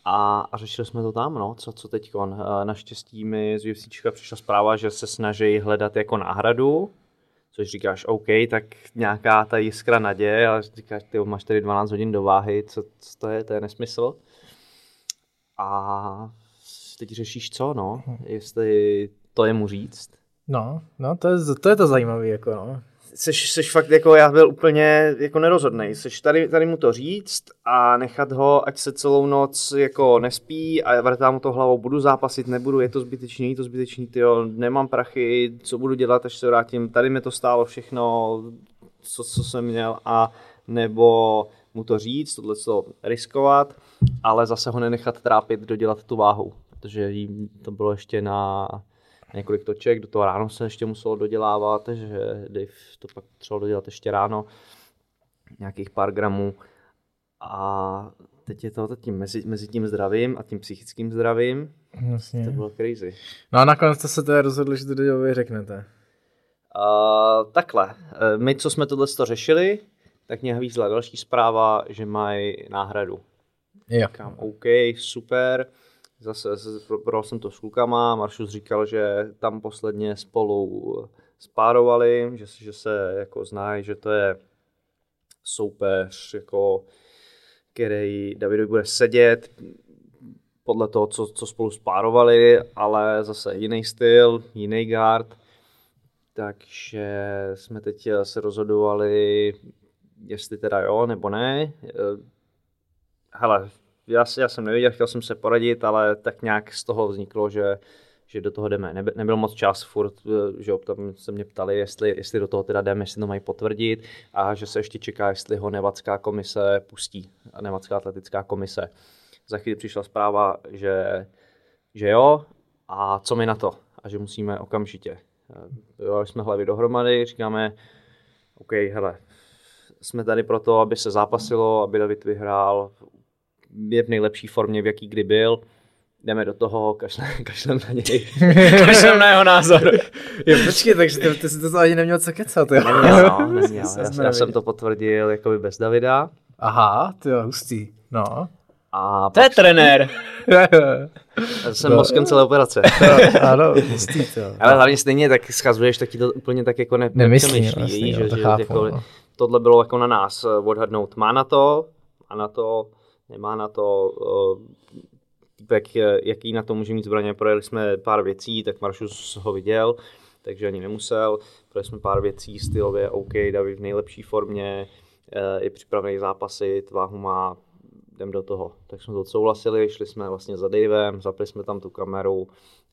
a, a řešili jsme to tam, no, co, co teď. Naštěstí mi z UFC přišla zpráva, že se snaží hledat jako náhradu, což říkáš, OK, tak nějaká ta jiskra naděje, ale říkáš, ty máš tady 12 hodin do váhy, co, co to je, to je nesmysl. A teď řešíš co, no, jestli to je mu říct. No, no, to je to, je to zajímavé, jako no seš, seš fakt jako, já byl úplně jako nerozhodnej. Seš tady, tady mu to říct a nechat ho, ať se celou noc jako nespí a vrtá mu to hlavou, budu zápasit, nebudu, je to zbytečný, je to zbytečný, tyjo, nemám prachy, co budu dělat, až se vrátím, tady mi to stálo všechno, co, co jsem měl a nebo mu to říct, tohle to riskovat, ale zase ho nenechat trápit, dodělat tu váhu, protože jí to bylo ještě na několik toček, do toho ráno se ještě muselo dodělávat, že Dave to pak potřeboval dodělat ještě ráno, nějakých pár gramů. A teď je to tím mezi, mezi tím zdravím a tím psychickým zdravím. Jasně. To bylo crazy. No a nakonec to se teda rozhodli, že to Daveovi řeknete. Uh, takhle, e, my co jsme tohle řešili, tak mě hvízla další zpráva, že mají náhradu. Jo. Říkám, OK, super zase probral jsem to s klukama, Maršus říkal, že tam posledně spolu spárovali, že, že se jako znají, že to je soupeř, jako, který Davidovi bude sedět podle toho, co, co spolu spárovali, ale zase jiný styl, jiný guard, takže jsme teď se rozhodovali, jestli teda jo nebo ne. Hele, já, já jsem nevěděl, chtěl jsem se poradit, ale tak nějak z toho vzniklo, že, že do toho jdeme. Nebe, nebyl moc čas furt, eh, že tam se mě ptali, jestli, jestli do toho teda jdeme, jestli to mají potvrdit a že se ještě čeká, jestli ho Nevacká komise pustí, Nevacká atletická komise. Za chvíli přišla zpráva, že, že jo, a co mi na to? A že musíme okamžitě. Jo, jsme hlavy dohromady, říkáme, OK, hele, jsme tady proto, aby se zápasilo, aby David vyhrál, je v nejlepší formě, v jaký kdy byl. Jdeme do toho, kašlem, kašlem na něj. kašlem na jeho názor. jo, počkej, takže ty, ty jsi to ani neměl co kecat, jo? Neměl, no, neměl. Já, já, jsem to potvrdil jakoby bez Davida. Aha, ty jo, hustý. No. A to je trenér. Já jsem no. mozkem celé operace. ano, hustý to. Ale hlavně stejně tak schazuješ, tak ti to úplně tak jako ne, Nemyslím, vlastně, že, to že chápu, jako, no. tohle bylo jako na nás odhadnout. Má na to, má na to, nemá na to jaký na to může mít zbraně. Projeli jsme pár věcí, tak Maršus ho viděl, takže ani nemusel. Projeli jsme pár věcí stylově, OK, David v nejlepší formě, uh, je připravený zápasit, váhu má, jdem do toho. tak jsme to odsouhlasili, šli jsme vlastně za Davem, zapli jsme tam tu kameru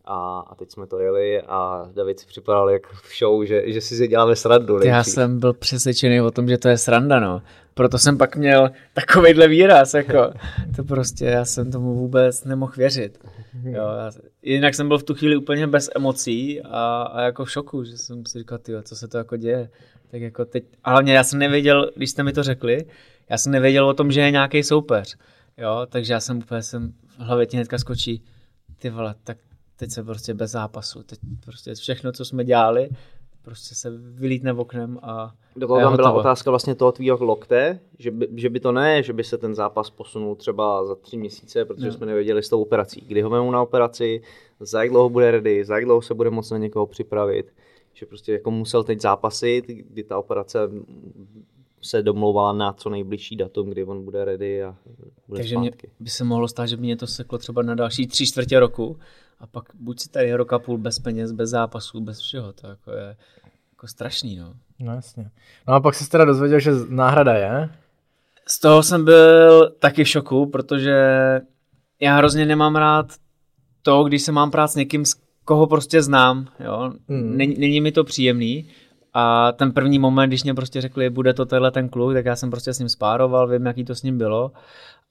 a, a teď jsme to jeli a David si připadal jak v show, že, že si si děláme srandu. Já nejdřív. jsem byl přesvědčený o tom, že to je sranda, no. Proto jsem pak měl takovýhle výraz, jako. To prostě, já jsem tomu vůbec nemohl věřit. Jo, já, jinak jsem byl v tu chvíli úplně bez emocí a, a jako v šoku, že jsem si říkal, tyjo, co se to jako děje. Tak jako teď, a hlavně já jsem nevěděl, když jste mi to řekli, já jsem nevěděl o tom, že je nějaký soupeř. Jo, takže já jsem úplně jsem v hlavě ti hnedka skočí, ty vole, tak teď se prostě bez zápasu, teď prostě všechno, co jsme dělali, prostě se vylítne oknem a Do toho a je tam byla hotovo. otázka vlastně toho tvýho lokte, že by, že by to ne, že by se ten zápas posunul třeba za tři měsíce, protože Jo. jsme nevěděli s tou operací. Kdy ho vemu na operaci, za jak dlouho bude ready, za jak dlouho se bude moct na někoho připravit. Že prostě jako musel teď zápasit, kdy ta operace se domlouvala na co nejbližší datum, kdy on bude ready a bude Takže mě zpátky. by se mohlo stát, že by mě to seklo třeba na další tři čtvrtě roku a pak buď si tady rok a půl bez peněz, bez zápasů, bez všeho, to jako je jako strašný, no. No jasně. No a pak se teda dozvěděl, že náhrada je. Z toho jsem byl taky v šoku, protože já hrozně nemám rád to, když se mám prát s někým, z koho prostě znám, jo. Mm. Není, není mi to příjemný. A ten první moment, když mě prostě řekli, bude to tenhle ten kluk, tak já jsem prostě s ním spároval, vím, jaký to s ním bylo.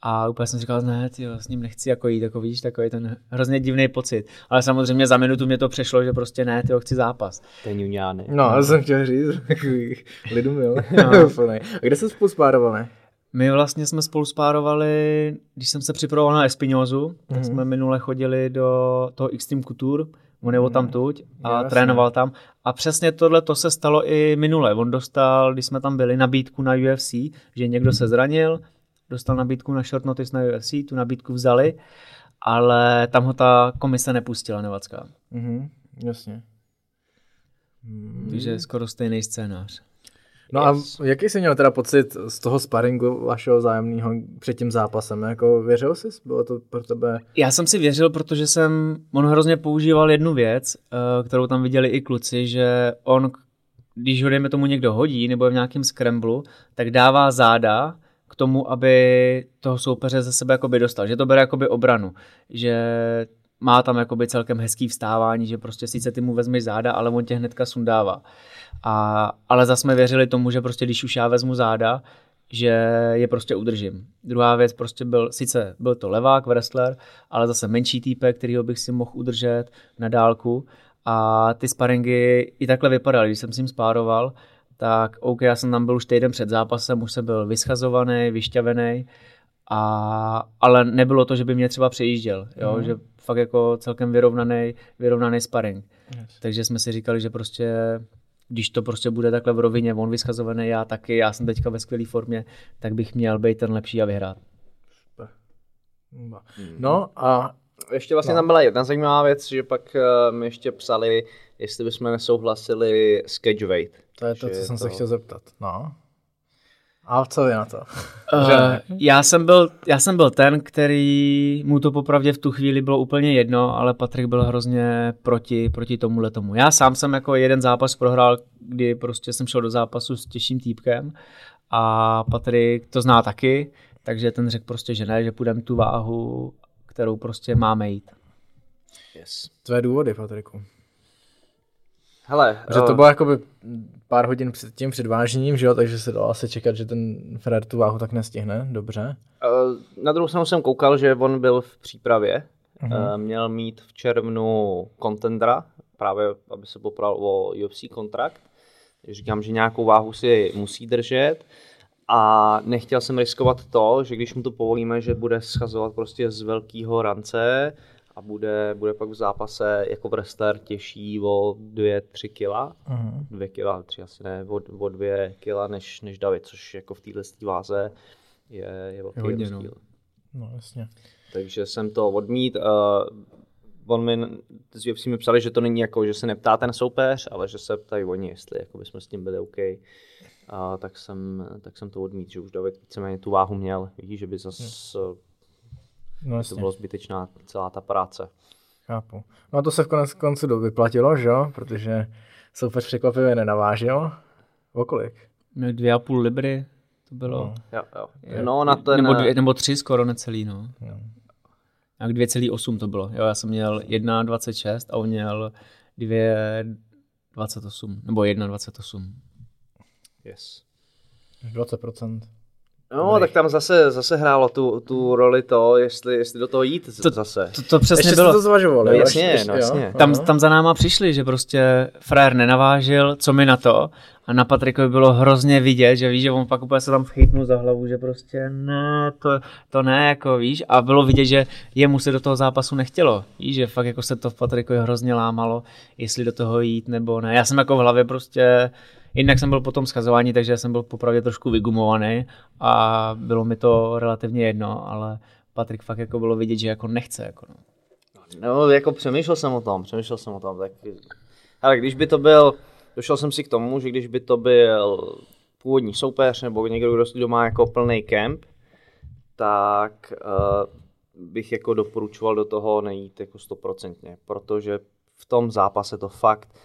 A úplně jsem říkal, ne, tyjo, s ním nechci jako jít, jako víš, takový ten hrozně divný pocit. Ale samozřejmě za minutu mě to přešlo, že prostě ne, tyjo, chci zápas. Ten Juňány. No, já jsem chtěl říct, takový lidu mil. No. A kde se spolu spároval, ne? My vlastně jsme spolu spárovali, když jsem se připravoval na Espinozu, tak Mhm. jsme minule chodili do toho Extreme Couture, on je tam tuď a Jasně. trénoval tam. A přesně tohle to se stalo i minule. On dostal, když jsme tam byli, nabídku na UFC, že někdo se zranil, dostal nabídku na short notice na UFC, tu nabídku vzali, ale tam ho ta komise nepustila, Nevacká. Mhm, jasně. Takže skoro stejný scénář. No a Yes. jaký jsi měl teda pocit z toho sparingu vašeho zájemného před tím zápasem? Jako věřil jsi? Bylo to pro tebe... Já jsem si věřil, protože jsem, on hrozně používal jednu věc, eh, kterou tam viděli i kluci, že on, když ho dejme tomu někdo hodí, nebo je v nějakém scramblu, tak dává záda k tomu, aby toho soupeře ze sebe jakoby dostal, že to bere jakoby obranu, že má tam jakoby celkem hezký vstávání, že prostě sice ty mu vezmeš záda, ale on tě hnedka sundává. A, ale zase jsme věřili tomu, že prostě když už já vezmu záda, že je prostě udržím. Druhá věc prostě byl, sice byl to levák, wrestler, ale zase menší týpek, kterýho bych si mohl udržet na dálku a ty sparingy i takhle vypadaly, když jsem s ním spároval, tak OK, já jsem tam byl už týden před zápasem, už jsem byl vyschazovaný, vyšťavený, a, ale nebylo to, že by mě třeba přejížděl, jo? Mhm. že fakt jako celkem vyrovnaný, vyrovnaný sparring. Yes. Takže jsme si říkali, že prostě když to prostě bude takhle v rovině, on vyschazovaný, já taky, já jsem teďka ve skvělé formě, tak bych měl být ten lepší a vyhrát. No a Ještě vlastně No. tam byla jedna zajímavá věc, že pak uh, mi ještě psali, jestli bychom nesouhlasili s catch weight. to je to, co je jsem se to- chtěl zeptat. No. A co je na to? Uh, já, jsem byl, já jsem byl ten, který mu to popravdě v tu chvíli bylo úplně jedno, ale Patrik byl hrozně proti, proti tomuhle tomu. Já sám jsem jako jeden zápas prohrál, kdy prostě jsem šel do zápasu s těžším týpkem a Patrik to zná taky, takže ten řekl prostě, že ne, že půjdeme tu váhu, kterou prostě máme jít. Yes. Tvé důvody, Patriku. Hele, Že to eh, bylo jakoby pár hodin před tím předvážením, že jo, takže se dalo asi čekat, že ten Fred tu váhu tak nestihne, dobře. eh, na druhou stranu jsem koukal, že on byl v přípravě. Eh, Měl mít v červnu contendera, právě aby se popral o UFC kontrakt. Říkám, že nějakou váhu si musí držet. A nechtěl jsem riskovat to, že když mu to povolíme, že bude schazovat prostě z velkého rance a bude, bude pak v zápase jako wrestler těžší o 2-3 kila. Mhm. 2 kila, tři asi ne, o, o 2 kila než, než David, což jako v této váze je, je velký hodně, no. rozdíl. No jasně. Takže jsem to odmít. Uh, on mi, z UFC mi psali, že to není jako, že se neptá ten soupeř, ale že se ptají oni, jestli jako bychom s tím byli OK. Uh, tak, jsem, tak jsem to odmít, že už David víceméně tu váhu měl. Vidíš, že by zase No to bylo zbytečná celá ta práce. chápu. No a to se v konec koncu do- vyplatilo, že jo, protože soupeř překvapivě nenavážil. O kolik? Měl dvě a půl libry, to bylo. No. Jo, jo. No na ten... nebo, dvě, nebo tři skoro necelý, no. Jo. A 2,8 to bylo. Jo, já jsem měl 1,26 a on měl 2,28. Nebo 1,28. Yes. 20%. No, tak tam zase, zase hrálo tu, tu roli to, jestli, jestli do toho jít To- zase. To, to přesně Ještě bylo. jste to zvažovali. No jasně, Ještě- no jo? jasně. Tam, tam za náma přišli, že prostě frajer nenavážil, co mi na to. A na Patrikovi bylo hrozně vidět, že víš, že on pak úplně se tam chytnul za hlavu, že prostě ne, to, to ne, jako víš. A bylo vidět, že jemu se do toho zápasu nechtělo. Víš, že fakt jako se to v Patrikovi hrozně lámalo, jestli do toho jít nebo ne. Já jsem jako v hlavě prostě, jednak jsem byl po tom schazování, takže jsem byl popravdě trošku vygumovaný a bylo mi to relativně jedno, ale Patrik fakt jako bylo vidět, že jako nechce. Jako no. No, jako přemýšlel jsem o tom, přemýšlel jsem o tom, tak... Ale když by to byl, došel jsem si k tomu, že když by to byl původní soupeř nebo někdo, kdo, kdo má jako plný kemp, tak uh, bych jako doporučoval do toho nejít jako stoprocentně, protože v tom zápase to fakt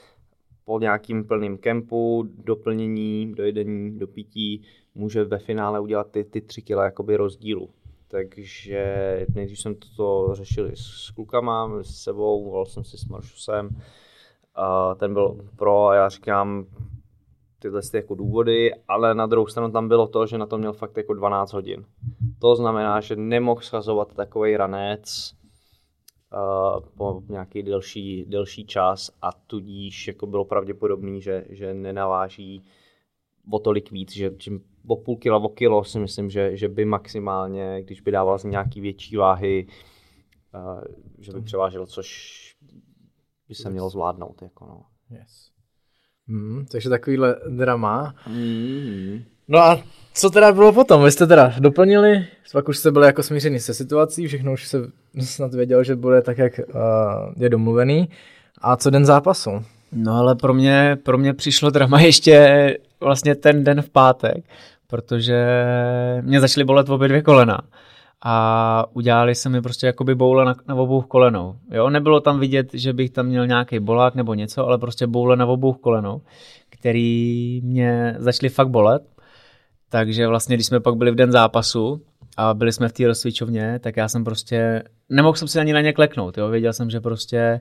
po nějakým plným kempu, doplnění, dojedení, dopití, může ve finále udělat ty, ty tři kila jakoby rozdílu. Takže nejdřív jsem to řešil s klukama, s sebou, volal jsem si s Maršusem, a ten byl pro a já říkám tyhle ty jako důvody, ale na druhou stranu tam bylo to, že na to měl fakt jako 12 hodin. To znamená, že nemohl schazovat takový ranec po nějaký delší, delší čas a tudíž jako bylo pravděpodobný, že, že nenaváží o tolik víc, že čím o půl kila, o kilo si myslím, že, že by maximálně, když by dával z nějaký větší váhy, uh, že by převážel, což by se mělo zvládnout. Jako no. Yes. Hmm, takže takovýhle drama. Mm. No a co teda bylo potom? Vy jste teda doplnili, pak už jste byli jako smířený se situací, všechno už se snad věděl, že bude tak, jak uh, je domluvený. A co den zápasu? No ale pro mě, pro mě přišlo drama ještě vlastně ten den v pátek, protože mě začaly bolet obě dvě kolena a udělali se mi prostě jakoby boule na, na obou kolenou. Jo, nebylo tam vidět, že bych tam měl nějaký bolák nebo něco, ale prostě boule na obou kolenou, který mě začaly fakt bolet. Takže vlastně, když jsme pak byli v den zápasu a byli jsme v té rozcvičovně, tak já jsem prostě, nemohl jsem si ani na ně kleknout, jo, věděl jsem, že prostě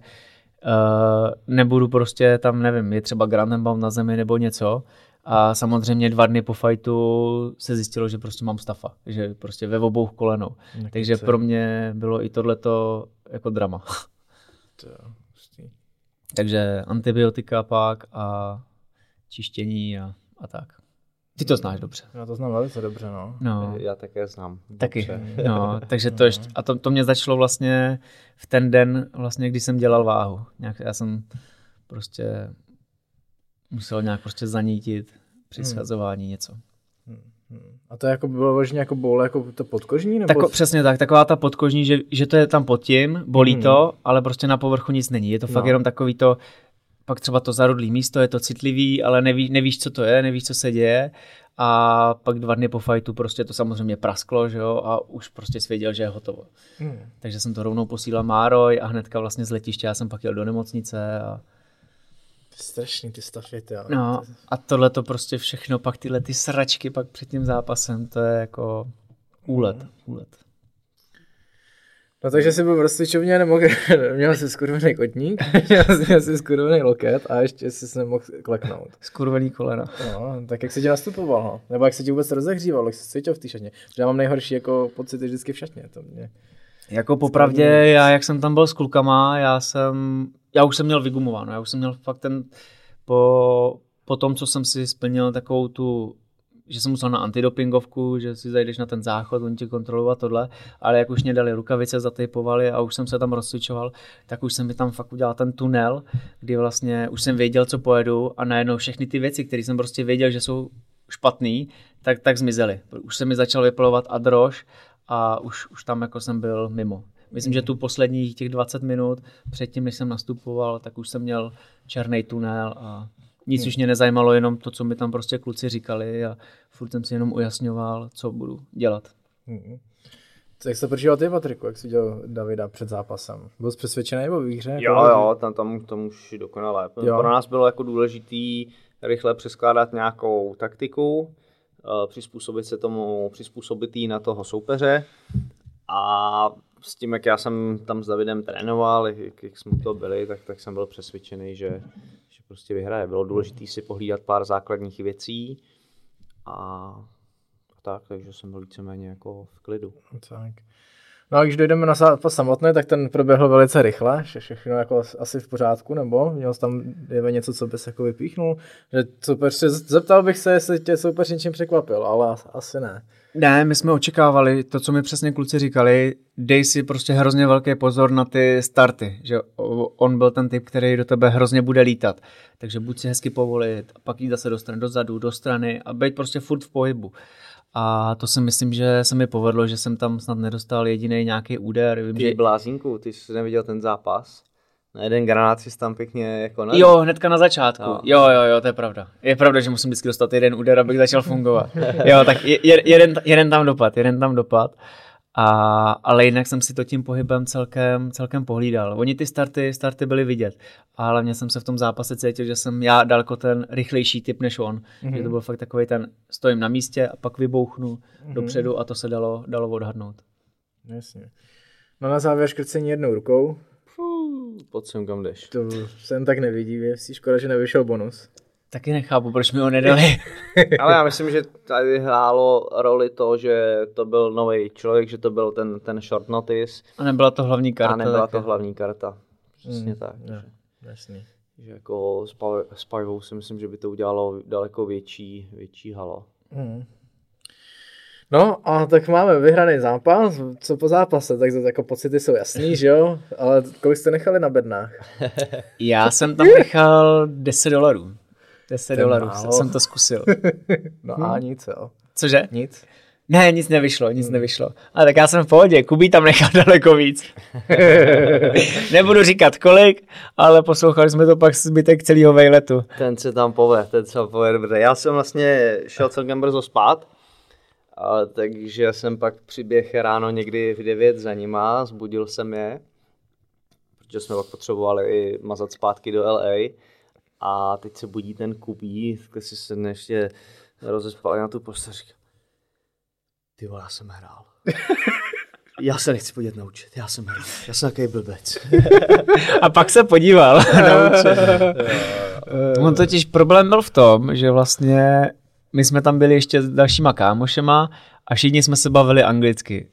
Uh, nebudu prostě tam, nevím, je třeba Grandenbaum na zemi nebo něco. A samozřejmě dva dny po fajtu se zjistilo, že prostě mám stafa, že prostě ve obou kolenou. Takže pro mě bylo i tohleto jako drama. Takže antibiotika pak a čištění a, a tak. Ty to znáš dobře. Já to znám velice dobře, no. No, Já také znám. taky. Dobře. No, takže to ještě, a to, to mě začalo vlastně v ten den, vlastně, kdy jsem dělal váhu. Nějak, já jsem prostě musel nějak prostě zanítit při Hmm. schazování něco. A to jako bylo vlastně jako boule jako to podkožní? Nebo... Tako, přesně tak, taková ta podkožní, že, že to je tam pod tím, bolí Hmm. to, ale prostě na povrchu nic není. Je to fakt No. jenom takový to, pak třeba to zarudlý místo, je to citlivý, ale neví, nevíš, co to je, nevíš, co se děje. A pak dva dny po fajtu prostě to samozřejmě prasklo, že jo, a už prostě svěděl, že je hotovo. Hmm. Takže jsem to rovnou posílal Mároj a hnedka vlastně z letiště já jsem pak jel do nemocnice a strašný ty stafety, ale... No a tohle to prostě všechno, pak tyhle ty sračky pak před tím zápasem, to je jako úlet, úlet. No takže jsi byl v rozcvičovně, nemohl, měl jsi skurvený kotník, měl jsi skurvený loket a ještě se nemohl kleknout. Skurvený kolena. No, tak jak se ti nastupoval, no? Nebo jak se ti vůbec rozehříval, jak jsi se cítil v té šatně? Protože já mám nejhorší jako pocity vždycky v šatně, to mě... Jako popravdě, já jak jsem tam byl s klukama, já jsem, já už jsem měl vygumováno, já už jsem měl fakt ten, po, po tom, co jsem si splnil takovou tu, že jsem musel na antidopingovku, že si zajdeš na ten záchod, oni ti kontrolují tohle, ale jak už mě dali rukavice, zatejpovali a už jsem se tam rozcvičoval, tak už jsem mi tam fakt udělal ten tunel, kdy vlastně už jsem věděl, co pojedu a najednou všechny ty věci, které jsem prostě věděl, že jsou špatný, tak, tak zmizely. Už se mi začal vyplovat adrož a už, už tam jako jsem byl mimo. Myslím, že tu posledních těch 20 minut předtím, než jsem nastupoval, tak už jsem měl černý tunel a nic už mě nezajímalo, jenom to, co mi tam prostě kluci říkali a furt jsem si jenom ujasňoval, co budu dělat. Mm. Co, jak jsi to prožíval ty, Patriku, jak jsi viděl Davida před zápasem? Byl jsi přesvědčený o výhře? Jo, Jako- jo, tam, tam, tam už dokonale. Jo. Pro nás bylo jako důležitý rychle přeskládat nějakou taktiku, uh, přizpůsobit se tomu, přizpůsobit jí na toho soupeře a s tím, jak já jsem tam s Davidem trénoval, jak, jak jsme to byli, tak, tak jsem byl přesvědčený, že, že prostě vyhraje. Bylo důležité si pohlídat pár základních věcí a, a tak, takže jsem byl víceméně jako v klidu. Tak. No a když dojdeme na zápas samotný, tak ten proběhl velice rychle, že všechno jako asi v pořádku, nebo měl jsi tam je něco, co bys jako vypíchnul, že super, zeptal bych se, jestli tě soupeř něčím překvapil, ale asi ne. Ne, my jsme očekávali to, co mi přesně kluci říkali, dej si prostě hrozně velký pozor na ty starty, že on byl ten typ, který do tebe hrozně bude lítat, takže buď si hezky povolit, a pak jít zase do strany, dozadu, do strany a být prostě furt v pohybu. A to si myslím, že se mi povedlo, že jsem tam snad nedostal jediný nějaký úder. Vím, ty že... blázínku, ty jsi neviděl ten zápas? Na jeden granát si tam pěkně jako na... Jo, hnedka na začátku. No. Jo, jo, jo, to je pravda. Je pravda, že musím vždycky dostat jeden úder, abych začal fungovat. jo, tak je, jeden, jeden tam dopad, jeden tam dopad. A, ale jinak jsem si to tím pohybem celkem, celkem pohlídal. Oni ty starty, starty byly vidět, ale mě jsem se v tom zápase cítil, že jsem já daleko ten rychlejší typ než on. Mm-hmm. Že to byl fakt takový ten, stojím na místě a pak vybouchnu mm-hmm. dopředu a to se dalo, dalo odhadnout. Jasně. No na závěr škrcení jednou rukou. Pojď sem, kam jdeš. To jsem tak nevidí, je škoda, že nevyšel bonus. Taky nechápu, proč mi ho nedali. Ale já myslím, že tady hrálo roli to, že to byl nový člověk, že to byl ten, ten short notice. A nebyla to hlavní karta. A nebyla taky. to hlavní karta. Přesně hmm, tak. Ne, jasný. Že jako s Pavou si myslím, že by to udělalo daleko větší, větší halo. Hmm. No a tak máme vyhraný zápas, co po zápase, tak to jako pocity jsou jasný, že jo? Ale kolik jste nechali na bednách? Já jsem tam nechal 10 dolarů. 10 dolarů, jsem to zkusil. no a nic, jo. Cože? Nic. Ne, nic nevyšlo, nic hmm. nevyšlo. Ale tak já jsem v pohodě, Kubí tam nechal daleko víc. Nebudu říkat kolik, ale poslouchali jsme to pak zbytek celého vejletu. Ten se tam povede, ten se tam povede dobře. Já jsem vlastně šel celkem brzo spát, a, takže jsem pak přiběh ráno někdy v 9 za nima, zbudil jsem je, protože jsme pak potřebovali mazat zpátky do LA a teď se budí ten Kubí, tak si se ještě rozespal na tu postel říká, ty vole, já jsem hrál. Já se nechci podívat naučit, já jsem hrál, já jsem takový blbec. a pak se podíval On totiž problém byl v tom, že vlastně my jsme tam byli ještě s dalšíma kámošema a všichni jsme se bavili anglicky.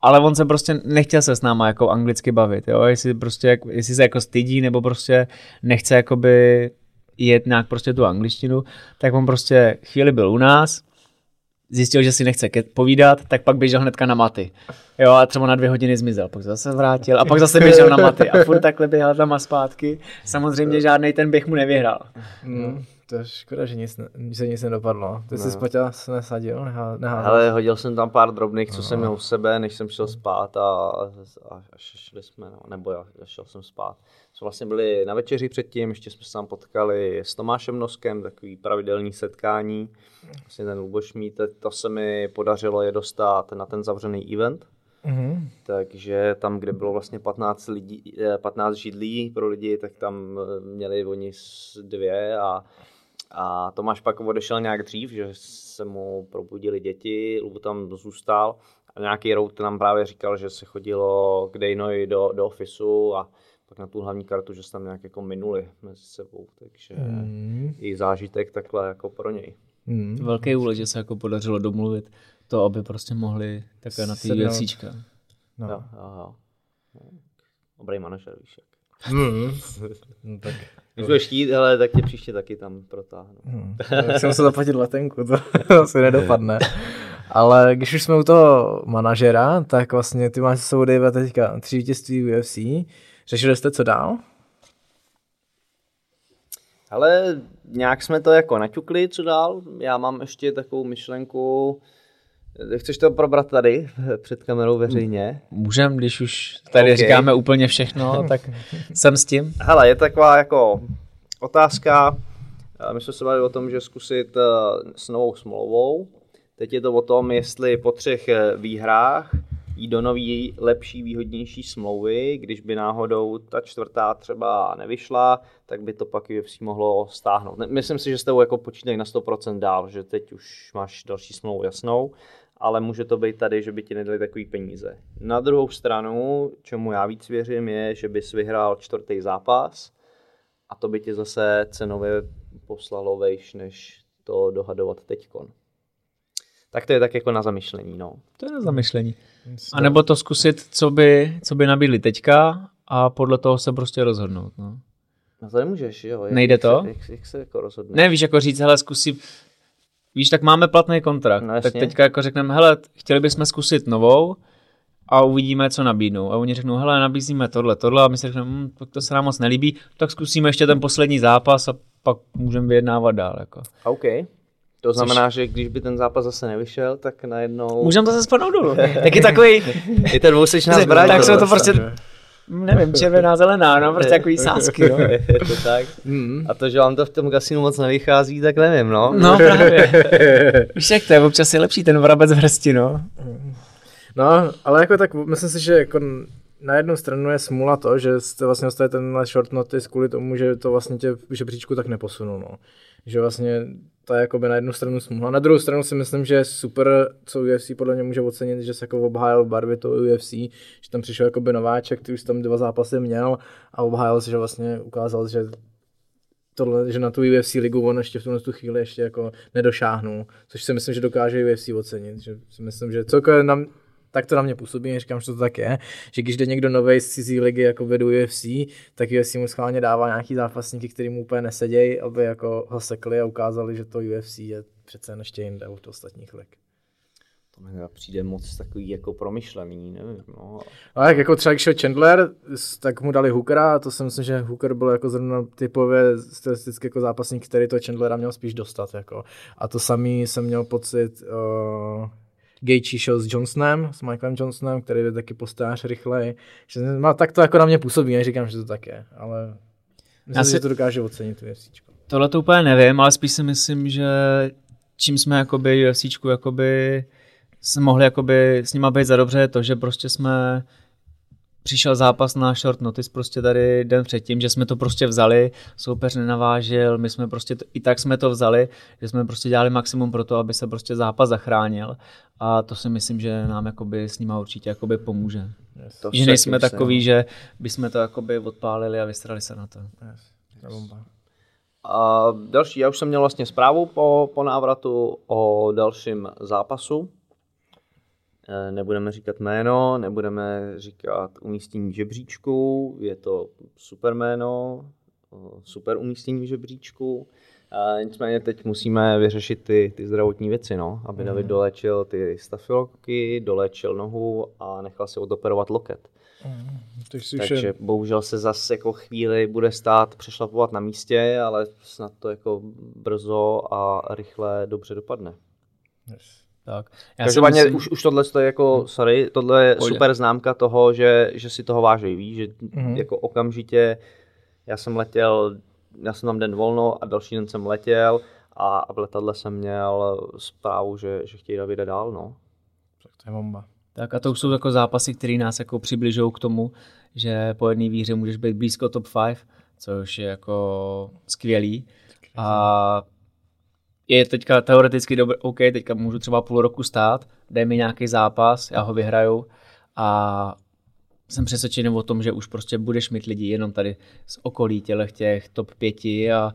Ale on se prostě nechtěl se s náma jako anglicky bavit, jo? Jestli, prostě, jestli se jako stydí nebo prostě nechce jakoby jet nějak prostě tu angličtinu, tak on prostě chvíli byl u nás, zjistil, že si nechce povídat, tak pak běžel hnedka na maty. Jo, a třeba na dvě hodiny zmizel, pak zase vrátil a pak zase běžel na maty a furt takhle běhal tam a zpátky. Samozřejmě žádný ten běh mu nevyhrál. Mm, to je škoda, že nic, že nic nedopadlo. Ty no. jsi Spaťa se nesadil? Nehá, Ale hodil jsem tam pár drobných, co no. jsem měl u sebe, než jsem šel spát a, a, a šli jsme, no, nebo já, já šel jsem spát jsme vlastně byli na večeři předtím, ještě jsme se tam potkali s Tomášem Noskem, takový pravidelný setkání, vlastně ten Lubošmí, to se mi podařilo je dostat na ten zavřený event, Mm-hmm. Takže tam, kde bylo vlastně 15, lidí, 15 eh, židlí pro lidi, tak tam eh, měli oni dvě a, a Tomáš pak odešel nějak dřív, že se mu probudili děti, Lubo tam zůstal a nějaký rout nám právě říkal, že se chodilo k Dejnovi do, do ofisu a pak na tu hlavní kartu, že se tam nějak jako minuli mezi sebou, takže mm. i zážitek takhle jako pro něj. Mm. Velký úle, že se jako podařilo domluvit to, aby prostě mohli takhle na ty věcíčka. No. Jo, jo, jo. Dobrý manažer, víš jak. Mm. no, tak. Když budeš chtít, ale tak tě příště taky tam protáhnu. Hmm. Jsem se zaplatit letenku, to asi nedopadne. Ale když už jsme u toho manažera, tak vlastně ty máš se sebou Dave teďka tři vítězství UFC. Řešili jste, co dál? Ale nějak jsme to jako naťukli, co dál. Já mám ještě takovou myšlenku, Chceš to probrat tady před kamerou veřejně? Můžem, když už tady okay. říkáme úplně všechno, tak jsem s tím. Hele, je taková jako otázka, my jsme se bavili o tom, že zkusit eh, s novou smlouvou. Teď je to o tom, jestli po třech eh, výhrách jít do nový, lepší, výhodnější smlouvy, když by náhodou ta čtvrtá třeba nevyšla, tak by to pak UFC mohlo stáhnout. Myslím si, že s tebou jako počítají na 100% dál, že teď už máš další smlouvu jasnou, ale může to být tady, že by ti nedali takový peníze. Na druhou stranu, čemu já víc věřím, je, že bys vyhrál čtvrtý zápas a to by tě zase cenově poslalo vejš, než to dohadovat teďkon. Tak to je tak jako na zamyšlení, no. To je na zamyšlení. A nebo to zkusit, co by, co by nabídli teďka a podle toho se prostě rozhodnout. No. No to nemůžeš, jo. Jak, Nejde jak to? Se, jak, jak se jako rozhodne? Ne, víš, jako říct, hele, zkusím, víš, tak máme platný kontrakt, No, tak teďka jako řekneme, hele, chtěli bychom zkusit novou a uvidíme, co nabídnou. A oni řeknou, hele, nabízíme tohle, tohle a my si řekneme, hm, tak to se nám moc nelíbí, tak zkusíme ještě ten poslední zápas a pak můžeme vyjednávat dál. Jako. OK. To znamená, že když by ten zápas zase nevyšel, tak najednou... Můžeme zase spadnout dolů. Taky takový, I ten dvousečná zbraň. tak jsou to prostě, nevím, červená, zelená, no, prostě takový sásky, no. je to tak. A to, že vám to v tom kasinu moc nevychází, tak nevím, no. No právě. Víš, jak to je, občas je lepší ten vrabec v hrsti, no. No, ale jako tak myslím si, že jako na jednu stranu je smula to, že jste vlastně dostali tenhle short notice kvůli tomu, že to vlastně tě v žebříčku tak neposunul, no. Že vlastně to je jakoby na jednu stranu smula. Na druhou stranu si myslím, že je super, co UFC podle mě může ocenit, že se jako obhájil barvy toho UFC, že tam přišel jakoby nováček, který už tam dva zápasy měl a obhájil se, že vlastně ukázal, že tohle, že na tu UFC ligu on ještě v tuhle tu chvíli ještě jako nedošáhnul, což si myslím, že dokáže UFC ocenit, že si myslím, že celkově nám, tak to na mě působí, říkám, že to tak je, že když jde někdo nový z cizí ligy jako vedu UFC, tak UFC mu schválně dává nějaký zápasníky, který mu úplně nesedějí, aby jako ho sekli a ukázali, že to UFC je přece jen ještě jinde od ostatních lig. To mi přijde moc takový jako promyšlený, nevím, no. A jak jako třeba když šel Chandler, tak mu dali Hookera a to si myslím, že Hooker byl jako zrovna typově statisticky jako zápasník, který to Chandlera měl spíš dostat. Jako. A to samý jsem měl pocit, uh, Gaethje šel s Johnsonem, s Michaelem Johnsonem, který je taky postář rychlej. Že, no, tak to jako na mě působí, neříkám, že to tak je, ale myslím, Já si, že to dokáže ocenit tu UFC. Tohle to úplně nevím, ale spíš si myslím, že čím jsme jakoby UFCčku jakoby jsme mohli jakoby s nima být za dobře, je to, že prostě jsme přišel zápas na short notice prostě tady den předtím, že jsme to prostě vzali, soupeř nenavážil, my jsme prostě, to, i tak jsme to vzali, že jsme prostě dělali maximum pro to, aby se prostě zápas zachránil a to si myslím, že nám jakoby s nima určitě jakoby pomůže. To Že nejsme takový, no. že bychom to jakoby odpálili a vystrali se na to. A další, já už jsem měl vlastně zprávu po, po návratu o dalším zápasu. Eh, Nebudeme říkat jméno, nebudeme říkat umístění v žebříčku, je to super jméno, eh, super umístění v žebříčku. A nicméně teď musíme vyřešit ty, ty zdravotní věci, no, aby David dolečil ty stafiloky, dolečil nohu a nechal si odoperovat loket. Takže, Takže bohužel se zase jako chvíli bude stát přešlapovat na místě, ale snad to jako brzo a rychle dobře dopadne. Tak. Já Každopádně myslím- už, už tohle je jako, sorry, tohle je Pohodě. super známka toho, že, že si toho váží, víš, že Mhm. jako okamžitě, já jsem letěl, já jsem tam den volno a další den jsem letěl a, a v letadle jsem měl zprávu, že, že chtějí Davida dál, no. Tak to je bomba. Tak a to už jsou jako zápasy, které nás jako přibližují k tomu, že po jedné výhře můžeš být blízko top 5, což je jako skvělý. A je teďka teoreticky dobré, OK, teďka můžu třeba půl roku stát, dej mi nějaký zápas, já ho vyhraju a jsem přesvědčený o tom, že už prostě budeš mít lidi jenom tady z okolí tělech těch top pěti a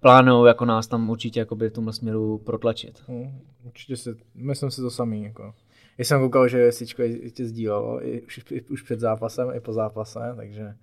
plánují jako nás tam určitě jakoby v tomhle směru protlačit. Hmm, určitě si, myslím si to samý. Jako. Já jsem koukal, že Sičko tě sdílelo i už, i, už před zápasem, i po zápase, takže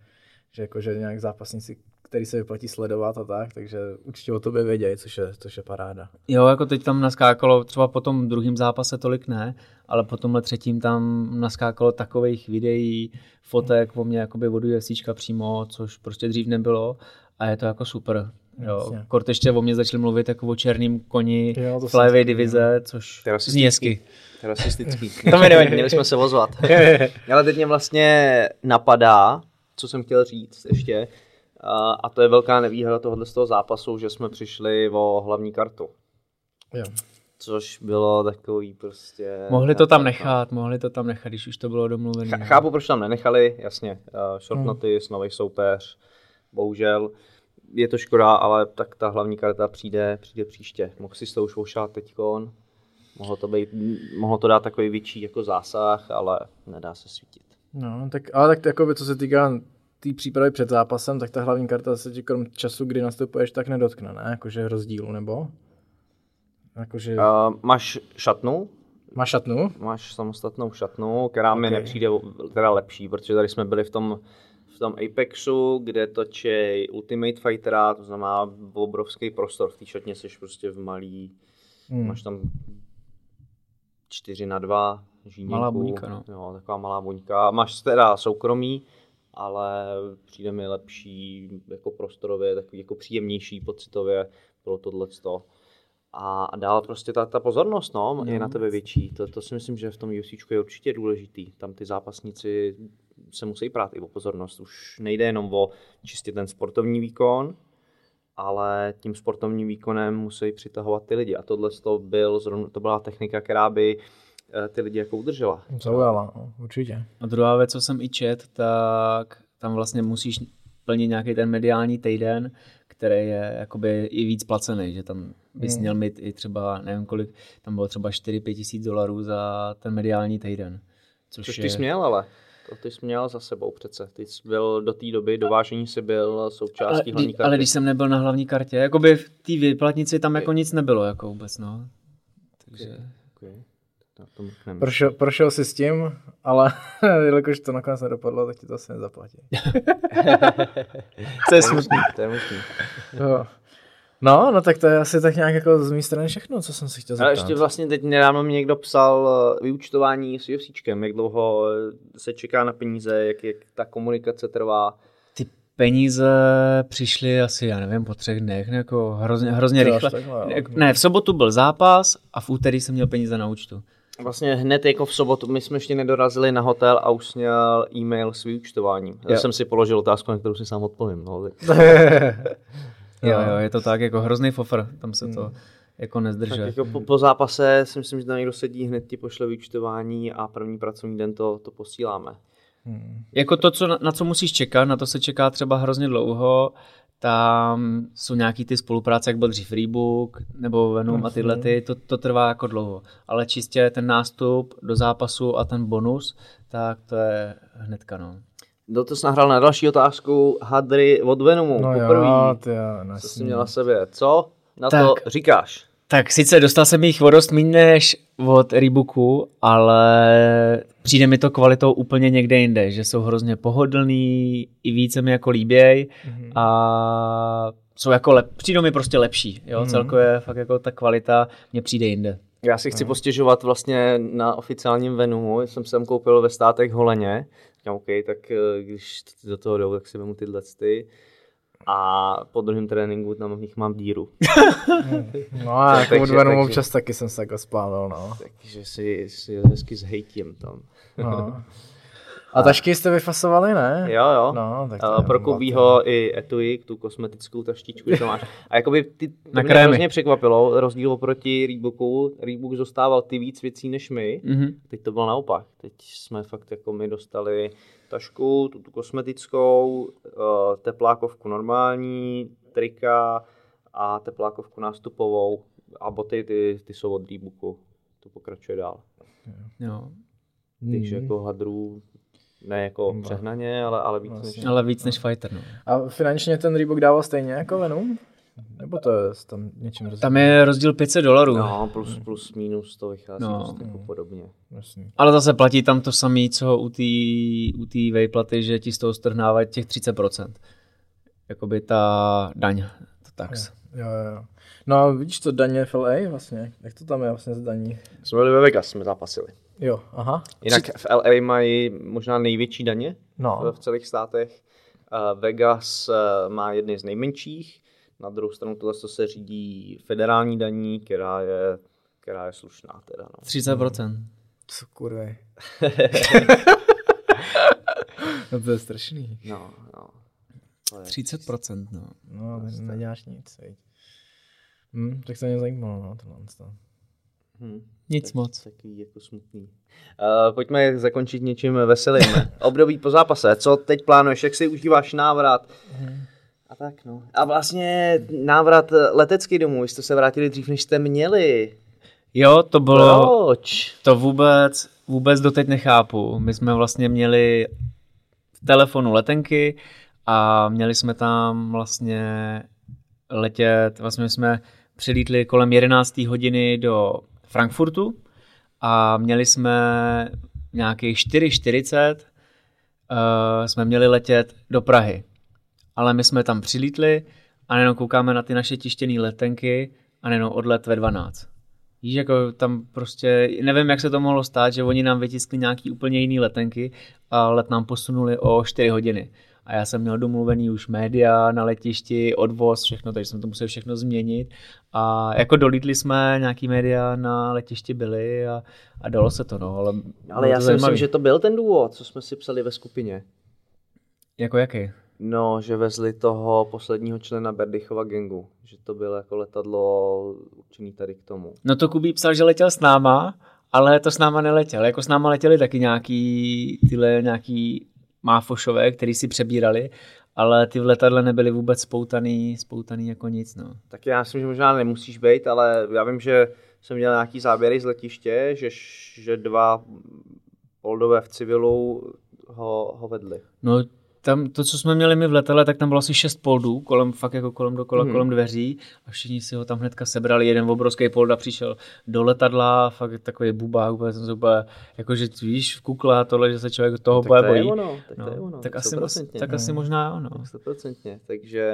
že, jako, že nějak zápasníci, který se vyplatí sledovat a tak, takže určitě o tobě vědějí, což je, což je paráda. Jo, jako teď tam naskákalo, třeba po tom druhém zápase tolik ne, ale po tomhle třetím tam naskákalo takových videí, fotek o mě jakoby od UFCčka přímo, což prostě dřív nebylo a je to jako super. Jo, Jasně. kort ještě o mě začali mluvit jako o černým koni Jo, flyweight divize, což To je zní hezky. Rasistický. To mi nevadí. Měli jsme se ozvat. Ale teď mě vlastně napadá, co jsem chtěl říct ještě, a, a to je velká nevýhoda tohohle z toho zápasu, že jsme přišli o hlavní kartu. Jo. Což bylo takový prostě... Mohli to tam nechat, mohli to tam nechat, když už to bylo domluvené. Ch- chápu, proč tam nenechali, jasně. Uh, short Hmm. notice, nový soupeř, bohužel. Je to škoda, ale tak ta hlavní karta přijde, přijde příště. Mohl si to už ošát teďkon. Mohlo to, být, mohlo to dát takový větší jako zásah, ale nedá se svítit. No, tak, ale tak jakoby, co se týká té tý přípravy před zápasem, tak ta hlavní karta se ti krom času, kdy nastupuješ, tak nedotkne, ne? Jakože rozdílu, nebo? Jakože Uh, máš šatnu, máš šatnu? máš samostatnou šatnu, která mi Ok. nepřijde teda lepší, protože tady jsme byli v tom, v tom Apexu, kde točí Ultimate Fightera, to znamená obrovský prostor. V té šatně jsi prostě v malý, Hmm. máš tam 4 na 2 žíněnku. Malá buňka, no. Jo, taková malá buňka. Máš teda soukromí, ale přijde mi lepší jako prostorově, takový jako příjemnější pocitově bylo tohleto. A a dál prostě ta, ta pozornost no, je na tebe větší. To, to si myslím, že v tom UFC je určitě důležitý. Tam ty zápasníci se musí prát i o pozornost. Už nejde jenom o čistě ten sportovní výkon, ale tím sportovním výkonem musí přitahovat ty lidi. A tohle to, byl, to byla technika, která by ty lidi jako udržela. Zaujala, no, určitě. A druhá věc, co jsem i čet, tak tam vlastně musíš plnit nějaký ten mediální týden, který je jakoby i víc placený, že tam bys Hmm. měl mít i třeba, nevím kolik, tam bylo třeba 4-5 tisíc dolarů za ten mediální týden. Což, Což je, ty jsi měl, ale to ty jsi měl za sebou přece. Ty jsi byl do té doby, dovážení si byl ale, součástí hlavní kdy- karty. ale když jsem nebyl na hlavní kartě, jakoby v té vyplatnici tam jako nic nebylo jako vůbec, no. Takže... Okay. Mrkneme. Prošel, prošel jsi s tím, ale jelikož to nakonec nedopadlo, tak ti to asi nezaplatí. To je smutný. To je možný. Jo. No, no tak to je asi tak nějak jako z mé strany všechno, co jsem si chtěl zeptat. Ale ještě vlastně teď nedávno mi někdo psal eh, vyučtování s UFCčkem, jak dlouho eh, se čeká na peníze, jak, jak ta komunikace trvá. Ty peníze přišly asi, já nevím, po třech dnech, jako hrozně, hrozně rychle. takhle, Ne, v sobotu byl zápas a v úterý jsem měl peníze na účtu. Vlastně hned jako v sobotu, my jsme ještě nedorazili na hotel a už měl e-mail s vyučtováním. Já jsem si položil otázku, na kterou si sám odpovím. No, tak, Jo, jo, je to tak, jako hrozný fofr, tam se to jako tak nezdržuje. jako po, po, zápase si myslím, že tam někdo sedí, hned ti pošle vyučtování a první pracovní den to, to posíláme. Jako to, co, na co musíš čekat, na to se čeká třeba hrozně dlouho, tam jsou nějaký ty spolupráce, jak byl dřív Rebook nebo Venom a tyhle ty, to, to trvá jako dlouho. Ale čistě ten nástup do zápasu a ten bonus, tak to je hnedka, no. Do to jsi nahrál na další otázku Hadry od Venomu. No poprvé. jo, ty jo, no, Co jsi měl na sebe? Co na Tak. to říkáš? Tak sice dostal jsem jich o dost méně než od Reeboku, ale přijde mi to kvalitou úplně někde jinde, že jsou hrozně pohodlný, i více mi jako líběj Mhm. a jsou jako lep, přijdou mi prostě lepší, jo, Mhm. celkově fakt jako ta kvalita mě přijde jinde. Já si chci postěžovat vlastně na oficiálním Venomu. Jsem sem koupil ve státech Holeně. Říkám, OK, tak eh, když do toho jdou, tak si vemu tyhle ty. A po druhém tréninku tam v nich mám díru. No a jako Takže- občas taky jsem se takhle splával, no. Takže si, si hezky zhejtím tam. No. A tašky jste vyfasovali, ne? Jo, jo. No, tak to Uh, pro. Kubího i Etuik, tu kosmetickou taštičku, to máš. A jakoby ty, to Na mě krémy. hrozně překvapilo, rozdíl oproti Reeboku. Reebok zostával ty víc věcí než my. Mhm. Teď to bylo naopak. Teď jsme fakt jako my dostali tašku, tu, tu kosmetickou, uh, teplákovku normální, trika a teplákovku nástupovou a boty ty, ty jsou od Reeboku. To pokračuje dál. Jo. Takže jako hadrů ne jako přehnaně, ale, ale víc než... Ale víc než fighter, no. A finančně ten Reebok dával stejně jako Venom? Nebo to je tam něčím rozdíl? Tam je rozdíl 500 dolarů. No, plus, plus, minus to vychází No. no. jako podobně. Jasný. Ale zase platí tam to samé, co u té u tý vejplaty, že ti z toho strhnávají těch 30%. Jakoby ta daň, to tax. Jo, jo, jo. No a vidíš to daně v LA vlastně? Jak to tam je vlastně z daní? Jsme byli ve Vegas, jsme zápasili. Jo, aha. Jinak v LA mají možná největší daně No. v celých státech. Uh, Vegas uh, má jedny z nejmenších, na druhou stranu tohle se řídí federální daní, která je, která je slušná teda. No. 30%. Co kurvej. no to je strašný. No, no. To je... 30%, no. No, ne- neděláš nic. Veď. Hm, tak to mě zajímalo, no, tohle. to. Hm. Nic Tak- moc. Takový jako smutný. Uh, pojďme zakončit něčím veselým. Období po zápase. Co teď plánuješ? Jak si užíváš návrat? A tak no. A vlastně návrat letecký domů. Vy jste se vrátili dřív, než jste měli. Jo, to bylo, Proč? to vůbec, vůbec doteď nechápu. My jsme vlastně měli v telefonu letenky a měli jsme tam vlastně letět, vlastně jsme přilítli kolem 11. hodiny do Frankfurtu a měli jsme nějakých 4.40 uh, jsme měli letět do Prahy. Ale my jsme tam přilítli a jenom koukáme na ty naše tištěné letenky a jenom odlet ve 12. Víš, jako tam prostě, nevím, jak se to mohlo stát, že oni nám vytiskli nějaký úplně jiný letenky a let nám posunuli o 4 hodiny. A já jsem měl domluvený už média na letišti, odvoz, všechno, takže jsem to musel všechno změnit. A jako dolítli jsme, nějaký média na letišti byly a, a dalo se to, no. Ale, Ale já si zajímavý. myslím, že to byl ten důvod, co jsme si psali ve skupině. Jako jaký? No, že vezli toho posledního člena Berdychova gengu. Že to bylo jako letadlo určený tady k tomu. No to Kubí psal, že letěl s náma, ale to s náma neletěl. Jako s náma letěli taky nějaký tyhle nějaký máfošové, který si přebírali, ale ty v letadle nebyly vůbec spoutaný, spoutaný jako nic, no. Tak já myslím, že možná nemusíš být, ale já vím, že jsem měl nějaký záběry z letiště, že, že dva oldové v civilu ho, ho vedli. No tam to, co jsme měli my v letadle, tak tam bylo asi šest poldů, kolem, fakt jako kolem dokola, Mhm. kolem dveří a všichni si ho tam hnedka sebrali, jeden obrovský polda přišel do letadla, fakt takový bubák, úplně jsem se úplně, jakože víš, v kukle a tohle, že se člověk toho Tak úplně to je bojí. ono, tak to je No, ono. tak, asi, tak asi možná jo, no. Tak stoprocentně. Takže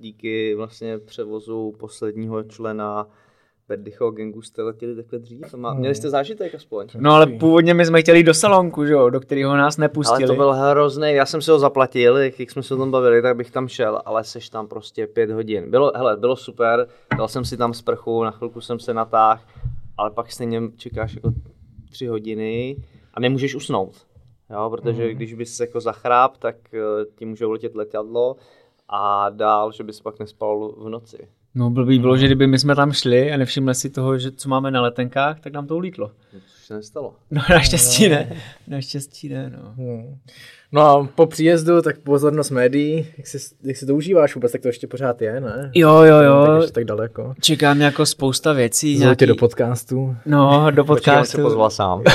díky vlastně převozu posledního člena Berdychova gengu jste letěli takhle dřív. Má, měli jste zážitek aspoň. No ale původně my jsme chtěli do salonku, že jo, do kterého nás nepustili. Ale to byl hrozný, já jsem si ho zaplatil, jak jsme se o tom bavili, tak bych tam šel, ale seš tam prostě pět hodin. Bylo, hele, bylo super, dal jsem si tam sprchu, na chvilku jsem se natáhl, ale pak stejně čekáš jako tři hodiny a nemůžeš usnout. Jo, protože Mhm. když bys jako zachráb, tak eh, ti můžou letět letadlo a dál, že bys pak nespal v noci. No blbý bylo, že kdyby my jsme tam šli a nevšimli si toho, že co máme na letenkách, tak nám to ulítlo. No, Což se nestalo. No naštěstí ne, naštěstí ne, no. Hmm. No a po příjezdu, tak pozornost médií, jak si, jak si to užíváš vůbec, tak to ještě pořád je, ne? Jo, jo, Tak jo, ještě tak daleko. čekám jako spousta věcí. Zvu tě do podcastu. No, do Počkej, on se podcastu. pozval sám.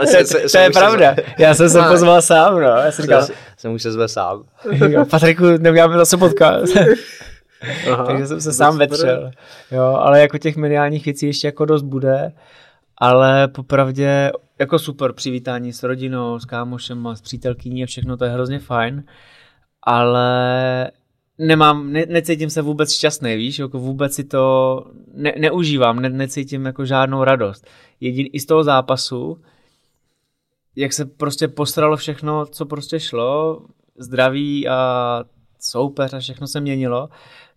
To, se- je- se- to se je už se- pravda, já jsem se No. pozval sám, no. Já jsem říkal, Se, se už se zve sám. Patriku, neuděláme zase podcast. Aha, Takže jsem se sám vetřel. Jo, ale jako těch mediálních věcí ještě jako dost bude. Ale popravdě jako super přivítání s rodinou, s kámošem, s přítelkyní a všechno, to je hrozně fajn. Ale nemám, ne, necítím se vůbec šťastný, víš, jako vůbec si to ne, neužívám, ne, necítím jako žádnou radost. Jedin, I z toho zápasu, jak se prostě postralo všechno, co prostě šlo, zdraví a soupeř a všechno se měnilo,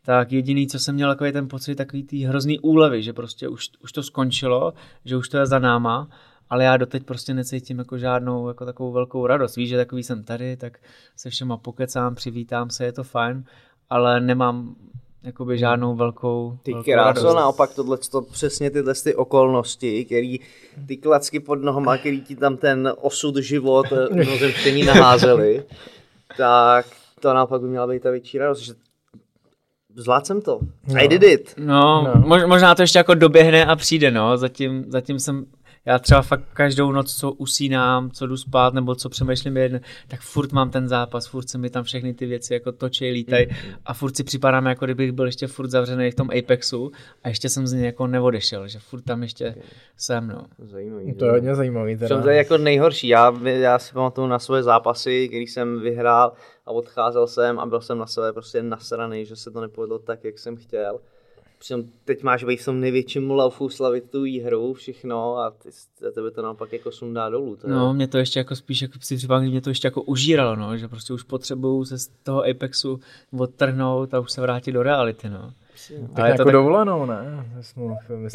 tak jediný, co jsem měl takový ten pocit, takový tý hrozný úlevy, že prostě už, už to skončilo, že už to je za náma, ale já doteď prostě necítím jako žádnou jako takovou velkou radost. Víš, že takový jsem tady, tak se všema pokecám, přivítám se, je to fajn, ale nemám jakoby žádnou velkou, Ty velkou kráso, radost. naopak tohle, to přesně tyhle ty okolnosti, který ty klacky pod nohama, který ti tam ten osud život eh, mimozemštění naházeli, tak to naopak by měla být ta větší radost, že zvládl jsem to. I did it. No, No. no. Mož, možná to ještě jako doběhne a přijde, no. Zatím, zatím jsem, já třeba fakt každou noc, co usínám, co jdu spát, nebo co přemýšlím jeden, tak furt mám ten zápas, furt se mi tam všechny ty věci jako točí, lítají a furt si připadám, jako kdybych byl ještě furt zavřený v tom Apexu a ještě jsem z něj jako neodešel, že furt tam ještě jsem, no. Zajímavý. To je hodně zajímavý teda. to je jako nejhorší. Já, já si pamatuju na svoje zápasy, který jsem vyhrál a odcházel jsem a byl jsem na sebe prostě nasraný, že se to nepovedlo tak, jak jsem chtěl. Přitom teď máš být v tom největším laufu slavit tu hru, všechno a ty, a tebe to naopak jako sundá dolů. Je, No, mě to ještě jako spíš jako si že mě to ještě jako užíralo, no, že prostě už potřebuju se z toho Apexu odtrhnout a už se vrátit do reality, no. Tak Ale je to jako tak- dovolenou, ne?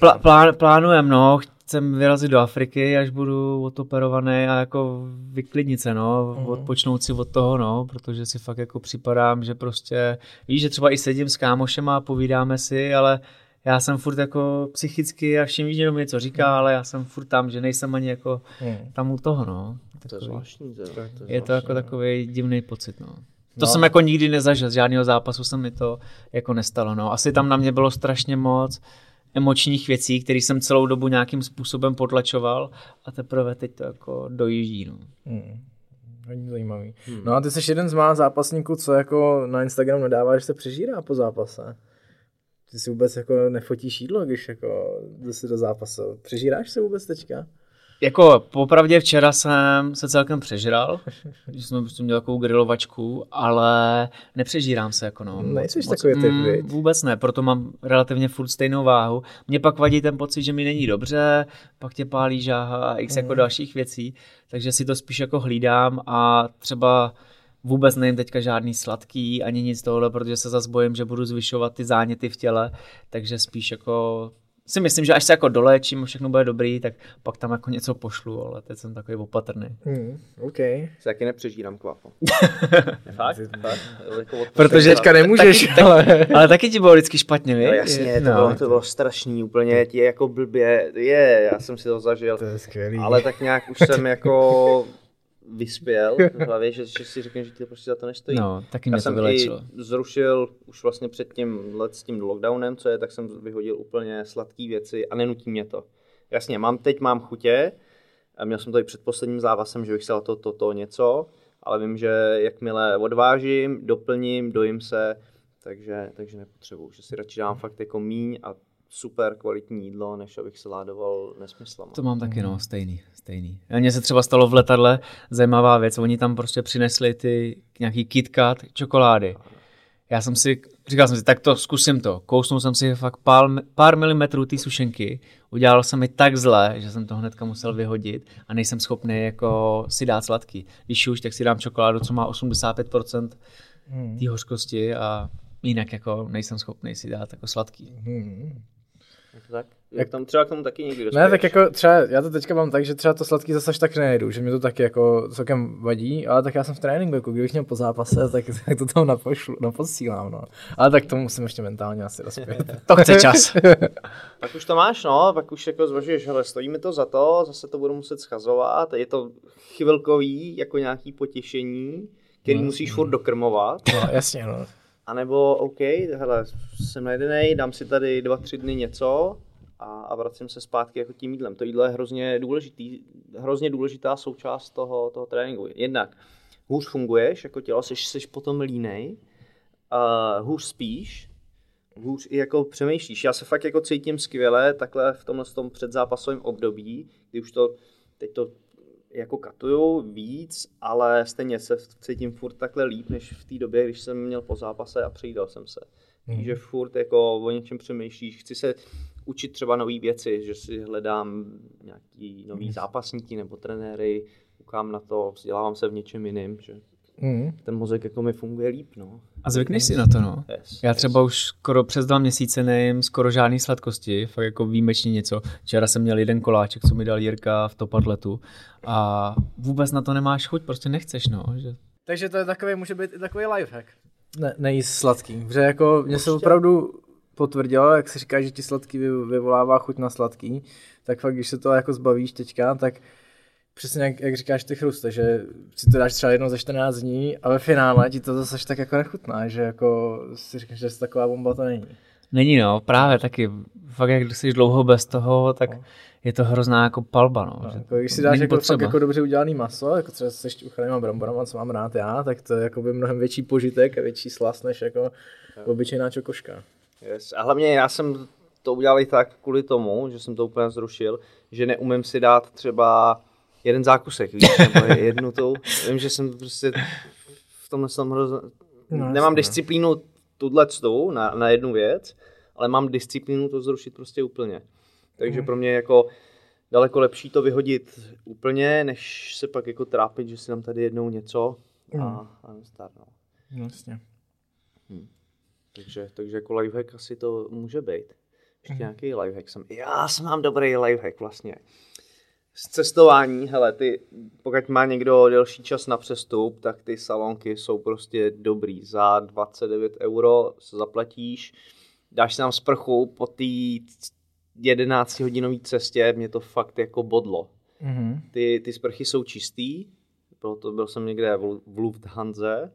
Plá, plán, plánujem, no, chcem vyrazit do Afriky, až budu odoperovaný a jako vyklidnit se, no, Mhm. odpočnout si od toho, no, protože si fakt jako připadám, že prostě, víš, že třeba i sedím s kámošem a povídáme si, ale já jsem furt jako psychicky a všem víš, jenom něco říká, ale já jsem furt tam, že nejsem ani jako Hmm. tam u toho, no. To je Takový- zvláštní. To, to je, je to jako takový divný pocit, no. To No. jsem jako nikdy nezažil, z žádného zápasu se mi to jako nestalo, no. Asi tam na mě bylo strašně moc emočních věcí, které jsem celou dobu nějakým způsobem potlačoval a teprve teď to jako dojíždí, no. Hmm. Hodně zajímavý. Hmm. No a ty jsi jeden z mála zápasníků, co jako na Instagram nedává, že se přežírá po zápase. Ty si vůbec jako nefotíš jídlo, když jako jsi do zápasu. Přežíráš se vůbec teďka? Jako popravdě včera jsem se celkem přežral, že jsem prostě měl takovou grilovačku, ale nepřežírám se jako no. Nejsi takový typ, viď? Vůbec ne, proto mám relativně furt stejnou váhu. Mně pak vadí ten pocit, že mi není dobře, pak tě pálí žáha a x Mhm. jako dalších věcí, takže si to spíš jako hlídám a třeba vůbec nejím teďka žádný sladký ani nic tohle, protože se zase bojím, že budu zvyšovat ty záněty v těle, takže spíš jako si myslím, že až se jako doléčím a všechno bude dobrý, tak pak tam jako něco pošlu, ale teď jsem takový opatrný. Hmm. OK. Se taky nepřežírám kvapo. Fakt? Fakt? Jako Protože Teďka nemůžeš, taky, ale... Ale taky ti bylo vždycky špatně, víš? No jasně, to, bylo, to bylo strašný, úplně ti jako blbě, je, já jsem si to zažil, To je skvělý. ale tak nějak už jsem jako vyspěl v hlavě, že, že si řekne, že ti to prostě za to nestojí. No, taky Já mě to jsem vylečilo. i zrušil už vlastně před tím let s tím lockdownem, co je, tak jsem vyhodil úplně sladké věci a nenutí mě to. Jasně, mám, teď mám chutě, a měl jsem to i před posledním závasem, že bych se to, to, to něco, ale vím, že jakmile odvážím, doplním, dojím se, takže, takže nepotřebuju, že si radši dám fakt jako míň a super kvalitní jídlo, než abych se ládoval nesmyslama. To mám taky, no, stejný, stejný. A mně se třeba stalo v letadle zajímavá věc, oni tam prostě přinesli ty nějaký KitKat čokolády. Já jsem si, říkal jsem si, tak to zkusím to. Kousnul jsem si fakt pár, pár milimetrů té sušenky, udělalo se mi tak zle, že jsem to hnedka musel vyhodit a nejsem schopný jako si dát sladký. Když už, tak si dám čokoládu, co má 85% Hmm. té hořkosti a jinak jako nejsem schopný si dát jako sladký. Hmm. Tak? Jak tam třeba k tomu taky někdy Ne, dospěješ? tak jako třeba, já to teďka mám tak, že třeba to sladký zase až tak nejedu, že mě to taky jako celkem vadí, ale tak já jsem v tréninku, jako kdybych měl po zápase, tak, tak to tam napošlu, naposílám, no. Ale tak to musím ještě mentálně asi dospět. To chce čas. Pak už to máš, no, pak už jako zvažuješ, hele, stojí mi to za to, zase to budu muset schazovat, je to chvilkový, jako nějaký potěšení, který No, musíš furt dokrmovat, no, jasně, no. A nebo OK, hele, jsem najedenej, dám si tady dva, tři dny něco a, a vracím se zpátky jako tím jídlem. To jídlo je hrozně důležitý, hrozně důležitá součást toho, toho tréninku. Jednak hůř funguješ, jako tělo, jsi, jsi potom línej, uh, hůř spíš, hůř i jako přemýšlíš. Já se fakt jako cítím skvěle takhle v tomhle tom předzápasovém období, kdy už to, teď to jako katuju víc, ale stejně se cítím furt takhle líp, než v té době, když jsem měl po zápase a přejídal jsem se. Mm. Že furt jako o něčem přemýšlíš, chci se učit třeba nové věci, že si hledám nějaký nový zápasníky nebo trenéry, koukám na to, vzdělávám se v něčem jiném, že Mm. ten mozek jako mi funguje líp, no. A zvykneš si na to, no. Yes, Já třeba už skoro přes dva měsíce nejím skoro žádný sladkosti, fakt jako výjimečně něco. Včera jsem měl jeden koláček, co mi dal Jirka v topadletu a vůbec na to nemáš chuť, prostě nechceš, no. Že... Takže to je takový, může být i takový lifehack. Ne, nejíst sladký, protože jako mě se opravdu potvrdilo, jak se říká, že ti sladký vy- vyvolává chuť na sladký, tak fakt, když se to jako zbavíš teďka, tak přesně jak, jak říkáš ty chruste, že si to dáš třeba jednou za 14 dní a ve finále ti to zase tak jako nechutná, že jako si říkáš, že taková bomba to není. Není, no, právě taky. Fakt, jak jsi dlouho bez toho, tak je to hrozná jako palba, no. No, že jako, když si dáš jako, potřeba. fakt jako dobře udělaný maso, jako třeba se šťuchanýma bramborama, co mám rád já, tak to je jako by mnohem větší požitek a větší slas než jako obyčejná čokoška. Yes. A hlavně já jsem to udělal i tak kvůli tomu, že jsem to úplně zrušil, že neumím si dát třeba jeden zákusek, víš, nebo jednu tu. Vím, že jsem prostě v tomhle jsem hrozně... No, Nemám no. disciplínu tuhle na, na jednu věc, ale mám disciplínu to zrušit prostě úplně. Takže Mhm. pro mě je jako daleko lepší to vyhodit úplně, než se pak jako trápit, že si dám tady jednou něco Mhm. a, a start, no. Jasně. Takže, takže jako lifehack asi to může být. Ještě Mhm. nějaký lifehack jsem. Já jsem mám dobrý lifehack vlastně. Z cestování, hele, ty, pokud má někdo delší čas na přestup, tak ty salonky jsou prostě dobrý. Za 29 euro se zaplatíš, dáš tam sprchu po té 11 hodinové cestě, mě to fakt jako bodlo. Mhm. Ty, ty sprchy jsou čistý, proto byl jsem někde v, Lufthansa.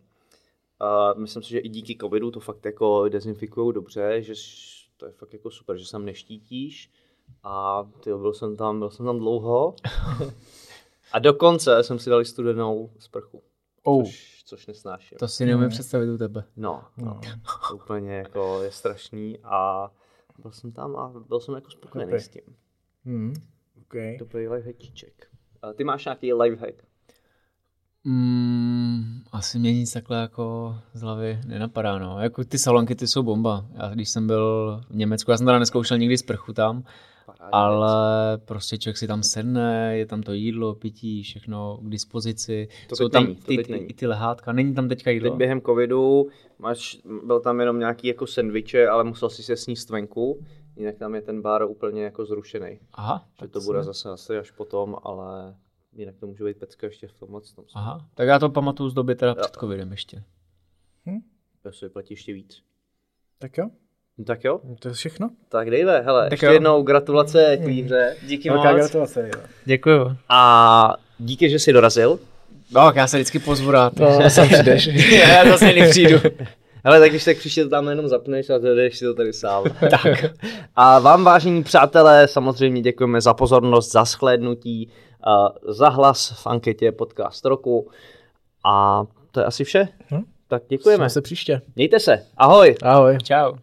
Uh, myslím si, že i díky covidu to fakt jako dezinfikují dobře, že to je fakt jako super, že se tam neštítíš. A ty byl jsem tam, byl jsem tam dlouho. a dokonce jsem si dal i studenou sprchu, Oh. což, což nesnáším. To si neumím představit u tebe. No, no, to úplně jako je strašný a byl jsem tam a byl jsem jako spokojený Chlapi. s tím. Mhm. Okay. Dobrý lifehackiček. A ty máš nějaký lifehack? Mm, asi mě nic takhle jako z hlavy nenapadá, no. Jako ty salonky, ty jsou bomba. Já když jsem byl v Německu, já jsem teda neskoušel nikdy sprchu tam, Ale prostě člověk si tam sedne, je tam to jídlo, pití, všechno k dispozici. To jsou teď tam není, to ty, teď ty, není. i ty lehátka, není tam teďka jídlo? Teď během covidu máš, byl tam jenom nějaký jako sendviče, ale musel si se sníst venku, jinak tam je ten bar úplně jako zrušený. Aha, Že tak to bude zase asi až potom, ale jinak to může být pecka ještě v tomhle tom. Aha, tak já to pamatuju z doby teda před covidem ještě. To se platí ještě víc. Tak jo, No tak jo, to je všechno. tak Dave, hele, Tak ještě jo. jednou gratulace k výhře. Díky Velká moc. gratulace. Jo. Děkuju. A díky, že jsi dorazil. No, já se vždycky pozvu rád. No, sem přijdeš. já zase nepřijdu. Hele, tak když tak příště to tam jenom zapneš a jdeš si to tady sám. tak. A vám, vážení přátelé, samozřejmě děkujeme za pozornost, za shlédnutí, uh, za hlas v anketě podcast roku. A to je asi vše. Hm? Tak děkujeme. Jsme se příště. Mějte se. Ahoj. Ahoj. Čau.